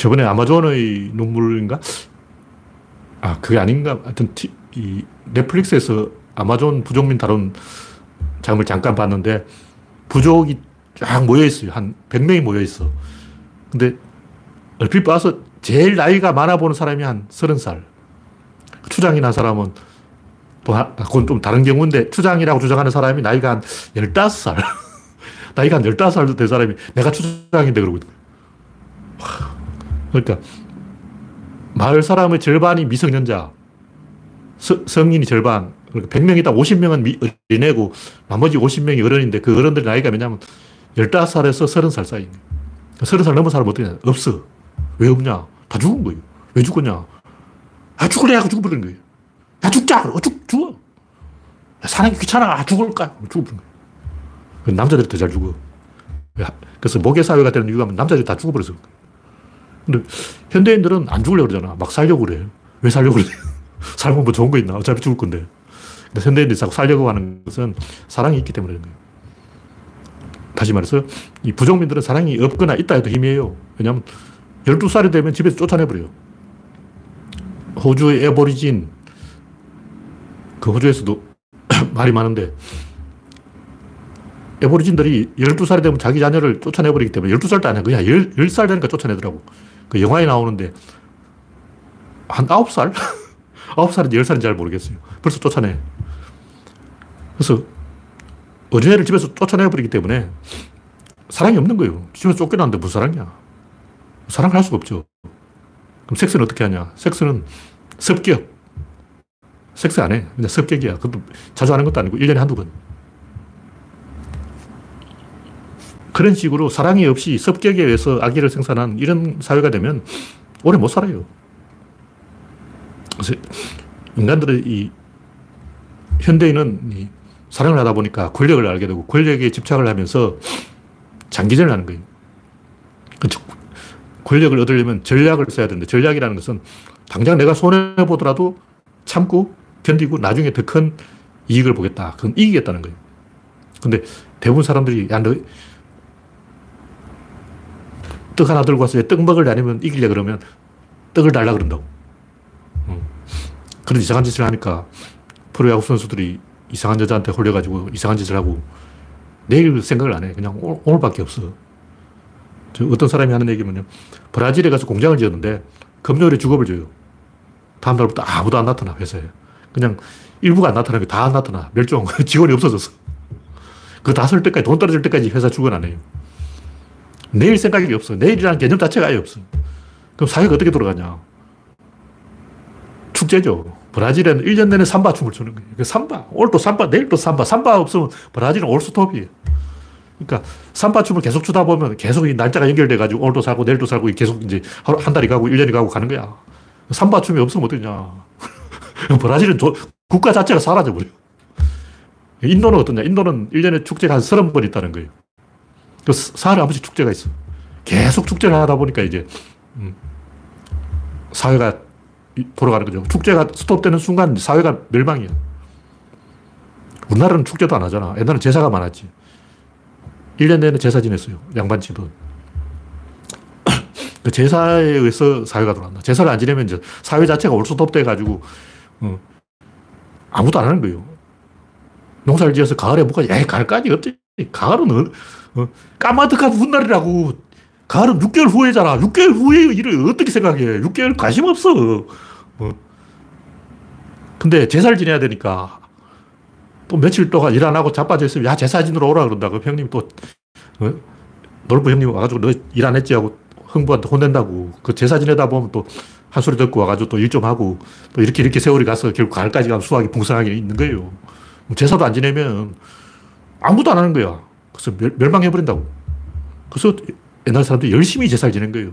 저번에 아마존의 눈물인가? 아, 그게 아닌가? 하여튼, 티, 이, 넷플릭스에서 아마존 부족민 다룬 장면을 잠깐 봤는데, 부족이 쫙 모여있어요. 한 100명이 모여있어. 근데, 얼핏 봐서 제일 나이가 많아 보는 사람이 한 30살. 추장이 난 사람은 또, 그건 좀 다른 경우인데, 추장이라고 주장하는 사람이 나이가 한 15살. *laughs* 나이가 한 15살 된 사람이 내가 추장인데 그러고 있는 거예요. 그러니까 마을 사람의 절반이 미성년자, 서, 성인이 절반, 그러니까 100명이다 50명은 미, 어린애고 나머지 50명이 어른인데 그 어른들 나이가 뭐냐면 15살에서 30살 사이. 30살 넘은 사람 어떻게 냐 없어. 왜 없냐? 다 죽은 거예요. 왜 죽었냐? 아, 죽을래 하고 죽어버린 거예요. 야, 죽자! 어, 죽, 죽어. 야, 사는 게 귀찮아. 아, 죽을까? 죽어버린 거예요. 남자들이 더 잘 죽어. 그래서 모계사회가 되는 이유가 남자들이 다 죽어버려서. 근데 현대인들은 안 죽으려고 그러잖아. 막 살려고 그래. 왜 살려고 그래? *laughs* 살면 뭐 좋은 거 있나? 어차피 죽을 건데. 근데 현대인들이 자꾸 살려고 하는 것은 사랑이 있기 때문에 그런 거예요. 다시 말해서 이 부족민들은 사랑이 없거나 있다 해도 희미해요. 왜냐하면 12살이 되면 집에서 쫓아내버려요. 호주의 에보리진, 그 호주에서도 *coughs* 말이 많은데, 에보리진들이 12살이 되면 자기 자녀를 쫓아내버리기 때문에 12살도 아니야. 그냥 10, 10살 되니까 쫓아내더라고. 그 영화에 나오는데 한 9살? 9살인지 10살인지 잘 모르겠어요. 벌써 쫓아내. 그래서 어린애를 집에서 쫓아내버리기 때문에 사랑이 없는 거예요. 집에서 쫓겨났는데 무슨 사랑이야. 사랑을 할 수가 없죠. 그럼 섹스는 어떻게 하냐? 섹스는 습격. 섹스 안 해. 그냥 습격이야. 그것도 자주 하는 것도 아니고 1년에 한두 번. 그런 식으로 사랑이 없이 습격에 의해서 아기를 생산한 이런 사회가 되면 오래 못 살아요. 그래서 인간들의 이 현대인은 이 사랑을 하다 보니까 권력을 알게 되고 권력에 집착을 하면서 장기전을 하는 거예요. 그렇죠. 권력을 얻으려면 전략을 써야 되는데 전략이라는 것은 당장 내가 손해보더라도 참고 견디고 나중에 더 큰 이익을 보겠다. 그건 이기겠다는 거예요. 근데 대부분 사람들이 야, 너, 떡 하나 들고 와서 떡 먹을래 아니면 이길래 그러면 떡을 달라 그런다고. 음. 그런 이상한 짓을 하니까 프로야구 선수들이 이상한 여자한테 홀려가지고 이상한 짓을 하고 내일 생각을 안 해. 그냥 오늘, 밖에 없어. 어떤 사람이 하는 얘기면요. 브라질에 가서 공장을 지었는데 금요일에 주급을 줘요. 다음 날부터 아무도 안 나타나, 회사에. 그냥 일부가 안 나타나고 다 안 나타나. 멸종. *laughs* 직원이 없어졌어. 그 다 쓸 때까지, 돈 떨어질 때까지 회사 출근 안 해요. 내일 생각이 없어. 내일이라는 개념 자체가 아예 없어. 그럼 사회가 어떻게 돌아가냐. 축제죠. 브라질에는 1년 내내 삼바 춤을 추는 거예요. 그 삼바. 또 삼바, 내일 또 삼바. 삼바 없으면 브라질은 올스톱이에요. 그러니까 삼바 춤을 계속 추다 보면 계속 이 날짜가 연결돼가지고 오늘도 살고 내일도 살고 계속 이제 한 달이 가고 1년이 가고 가는 거야. 삼바 춤이 없으면 어떠냐. *laughs* 브라질은 조, 국가 자체가 사라져버려. 인도는 어떠냐. 인도는 1년에 축제가 한 30번 있다는 거예요. 그 사흘에 한 번씩 축제가 있어. 계속 축제를 하다 보니까 이제, 음, 사회가 돌아가는 거죠. 축제가 스톱되는 순간 사회가 멸망이야. 우리나라는 축제도 안 하잖아. 옛날에 제사가 많았지. 1년 내내 제사 지냈어요. 양반 집은. *coughs* 그 제사에 의해서 사회가 돌아간다. 제사를 안 지내면 이제 사회 자체가 올수톱돼 가지고, 어, 아무도 안 하는 거예요. 농사를 지어서 가을에 뭐가, 야, 가을까지 없지. 가을은, 어, 어 까마득한 훗날이라고. 가을은 6개월 후에잖아. 6개월 후에 일을 어떻게 생각해? 6개월 관심 없어. 어. 근데 제사를 지내야 되니까 또 며칠 동안 일 안 하고 자빠져 있으면 야, 제사 지내러 오라 그런다. 그 형님이 또, 어? 놀부 형님 와가지고 너 일 안 했지 하고 흥부한테 혼낸다고. 그 제사 지내다 보면 또 한 소리 듣고 와가지고 또 일 좀 하고 또 이렇게 이렇게 세월이 가서 결국 가을까지 가면 수확이 풍성하게 있는 거예요. 뭐 제사도 안 지내면 아무도 안 하는 거야. 그래서 멸, 망해버린다고. 그래서 옛날 사람들이 열심히 제사를 지낸 거예요.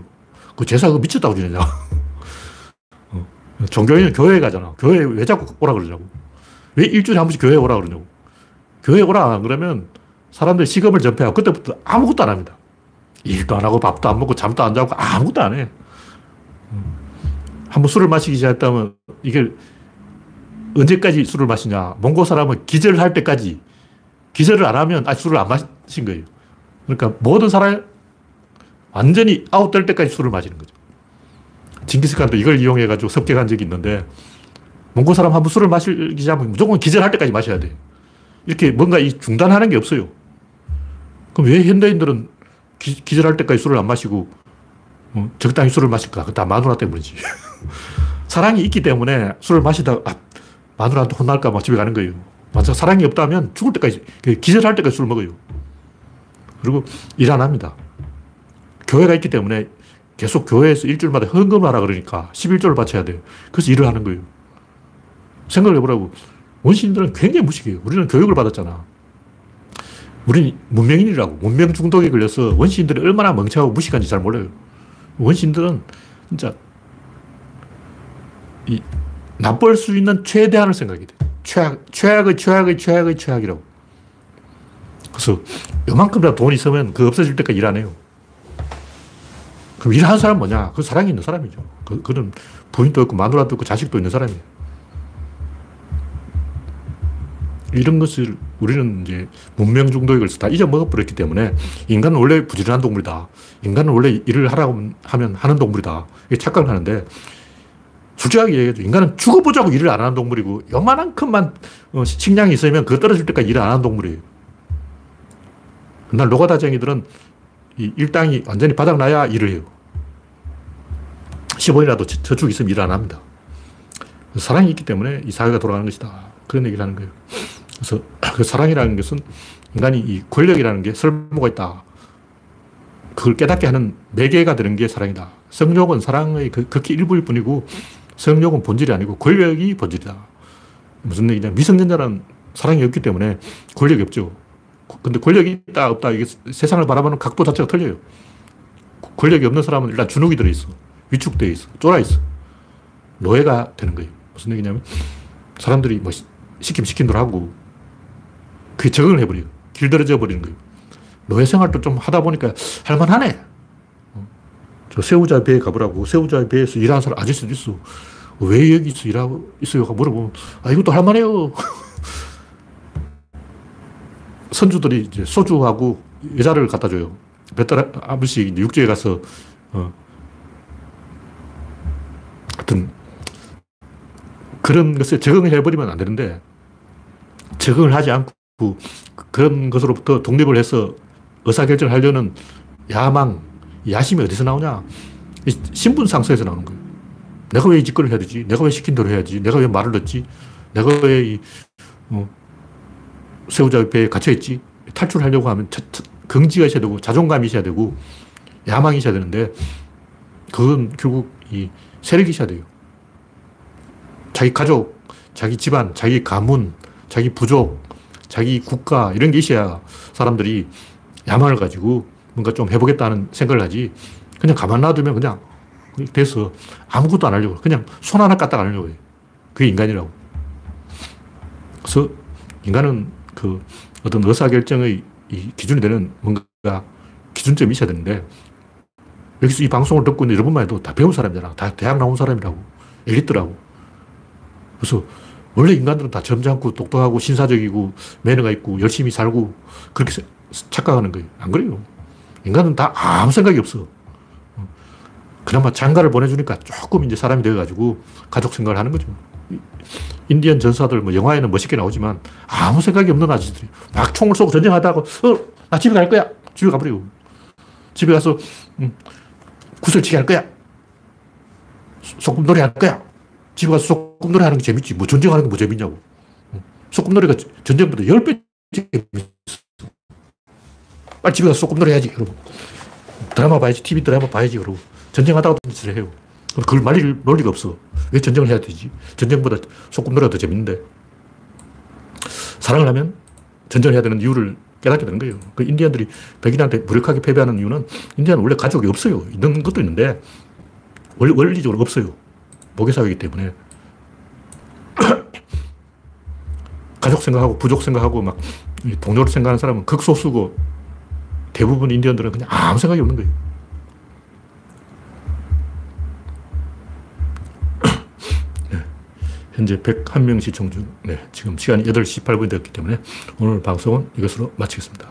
그 제사 그 미쳤다고 지내냐. *laughs* 어. 종교인은 교회에 가잖아. 교회에 왜 자꾸 오라 그러냐고. 왜 일주일에 한 번씩 교회에 오라 그러냐고. 교회에 오라 그러면 사람들이 시금을 전폐하고 그때부터 아무것도 안 합니다. 일도 안 하고 밥도 안 먹고 잠도 안 자고 아무것도 안 해. 음. 한번 술을 마시기 시작했다면 이게 언제까지 술을 마시냐. 몽고 사람은 기절할 때까지 기절을 안 하면 아 술을 안 마신 거예요. 그러니까 모든 사람 완전히 아웃될 때까지 술을 마시는 거죠. 징기스칸도 이걸 이용해가지고 섭격한 적이 있는데, 몽골 사람 한 번 술을 마시기 시작하면 무조건 기절할 때까지 마셔야 돼 이렇게 뭔가 이 중단하는 게 없어요. 그럼 왜 현대인들은 기, 절할 때까지 술을 안 마시고, 어, 적당히 술을 마실까? 그다 마누라 때문이지. *laughs* 사랑이 있기 때문에 술을 마시다가, 아, 마누라한테 혼날까 봐 집에 가는 거예요. 만약 사랑이 없다면 죽을 때까지, 기절할 때까지 술을 먹어요. 그리고 일 안 합니다. 교회가 있기 때문에 계속 교회에서 일주일마다 헌금을 하라 그러니까 11조를 바쳐야 돼요. 그래서 일을 하는 거예요. 생각을 해보라고. 원시인들은 굉장히 무식해요. 우리는 교육을 받았잖아. 우리는 문명인이라고. 문명 중독에 걸려서 원시인들이 얼마나 멍청하고 무식한지 잘 몰라요. 원시인들은 진짜 이 나쁠 수 있는 최대한을 생각이 돼. 최악, 최악의 최악의 최악의 최악이라고. 그래서 요만큼이라도 돈 있으면 그 없어질 때까지 일 안 해요. 그럼 일하는 사람은 뭐냐? 그 사랑이 있는 사람이죠. 그, 그는 부인도 있고 마누라도 있고 자식도 있는 사람이에요. 이런 것을 우리는 이제 문명 중독에 걸려서 다 잊어먹어버렸기 때문에 인간은 원래 부지런한 동물이다. 인간은 원래 일을 하라고 하면 하는 동물이다. 이게 착각을 하는데 솔직하게 얘기해도 인간은 죽어보자고 일을 안 하는 동물이고 요만한 큼만 어, 식량이 있으면 그거 떨어질 때까지 일을 안 하는 동물이에요. 그날 노가다쟁이들은 이 일당이 완전히 바닥나야 일을 해요. 10원이라도 저축 있으면 일 안 합니다. 사랑이 있기 때문에 이 사회가 돌아가는 것이다. 그런 얘기를 하는 거예요. 그래서 *clears throat* 그 사랑이라는 것은 인간이 이 권력이라는 게 설모가 있다. 그걸 깨닫게 하는 매개가 되는 게 사랑이다. 성욕은 사랑의 그 극히 일부일 뿐이고 성욕은 본질이 아니고 권력이 본질이다. 무슨 얘기냐. 미성년자는 사랑이 없기 때문에 권력이 없죠. 근데 권력이 있다, 없다. 이게 세상을 바라보는 각도 자체가 틀려요. 권력이 없는 사람은 일단 주눅이 들어있어. 위축되어 있어. 쫄아 있어. 노예가 되는 거예요. 무슨 얘기냐면 사람들이 뭐 시키면 시킨 대로 하고 그게 적응을 해버려요. 길들여져 버리는 거예요. 노예 생활도 좀 하다 보니까 할만하네. 저 새우자 배에 가보라고. 새우자 배에서 일하는 사람 아저씨도 있어. 왜 여기서 일하고 있어요? 물어보면, 아, 이것도 할만해요. *laughs* 선주들이 이제 소주하고 여자를 갖다 줘요. 몇달 한 번씩 육지에 가서, 어, 하여튼, 그런 것에 적응을 해버리면 안 되는데, 적응을 하지 않고, 그런 것으로부터 독립을 해서 의사결정을 하려는 야망, 야심이 어디서 나오냐? 신분상서에서 나오는 거예요. 내가 왜 이 짓거리를 해야 되지? 내가 왜 시킨 대로 해야지? 내가 왜 말을 듣지? 내가 왜 이, 어, 새우자 배에 갇혀있지? 탈출하려고 하면 차, 차, 긍지가 있어야 되고, 자존감이 있어야 되고, 야망이 있어야 되는데, 그건 결국 이 세력이 있어야 돼요. 자기 가족, 자기 집안, 자기 가문, 자기 부족, 자기 국가, 이런 게 있어야 사람들이 야망을 가지고 뭔가 좀 해보겠다는 생각을 하지. 그냥 가만 놔두면 그냥 돼서 아무것도 안 하려고. 그냥 손 하나 까딱 안 하려고 해. 그게 인간이라고. 그래서 인간은 그 어떤 의사결정의 이 기준이 되는 뭔가 기준점이 있어야 되는데 여기서 이 방송을 듣고 있는 여러분만 해도 다 배운 사람이잖아. 다 대학 나온 사람이라고. 엘리트라고. 그래서 원래 인간들은 다 점잖고 똑똑하고 신사적이고 매너가 있고 열심히 살고 그렇게 착각하는 거예요. 안 그래요. 인간은 다 아무 생각이 없어. 그나마 장가를 보내주니까 조금 이제 사람이 되어가지고 가족 생각을 하는 거죠. 인디언 전사들 뭐 영화에는 멋있게 나오지만 아무 생각이 없는 아저씨들이 막 총을 쏘고 전쟁하다가 어, 나 집에 갈 거야. 집에 가버리고. 집에 가서 음, 구슬치기 할 거야. 소꿉놀이 할 거야. 집에 가서 소꿉놀이 하는 게 재밌지. 뭐 전쟁하는 게 뭐 재밌냐고. 소꿉놀이가 전쟁보다 10배 재밌어. 빨리 집에 가서 소꿉놀이 해야지. 여러분. 드라마 봐야지. TV 드라마 봐야지. 여러분. 전쟁하다가 짓을 해요. 그걸 말릴 논리가 없어. 왜 전쟁을 해야 되지? 전쟁보다 소꿉놀이가 더 재밌는데. 사랑을 하면 전쟁을 해야 되는 이유를 깨닫게 되는 거예요. 그 인디언들이 백인한테 무력하게 패배하는 이유는 인디언은 원래 가족이 없어요. 있는 것도 있는데 원리, 원리적으로 없어요. 모계사회이기 때문에. *clears throat* 가족 생각하고 부족 생각하고 막 동료를 생각하는 사람은 극소수고 대부분 인디언들은 그냥 아무 생각이 없는 거예요. *coughs* 네. 현재 101명 시청 중, 네. 지금 시간이 8시 8분이 되었기 때문에 오늘 방송은 이것으로 마치겠습니다.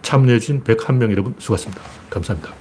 참여해주신 101명 여러분 수고하셨습니다. 감사합니다.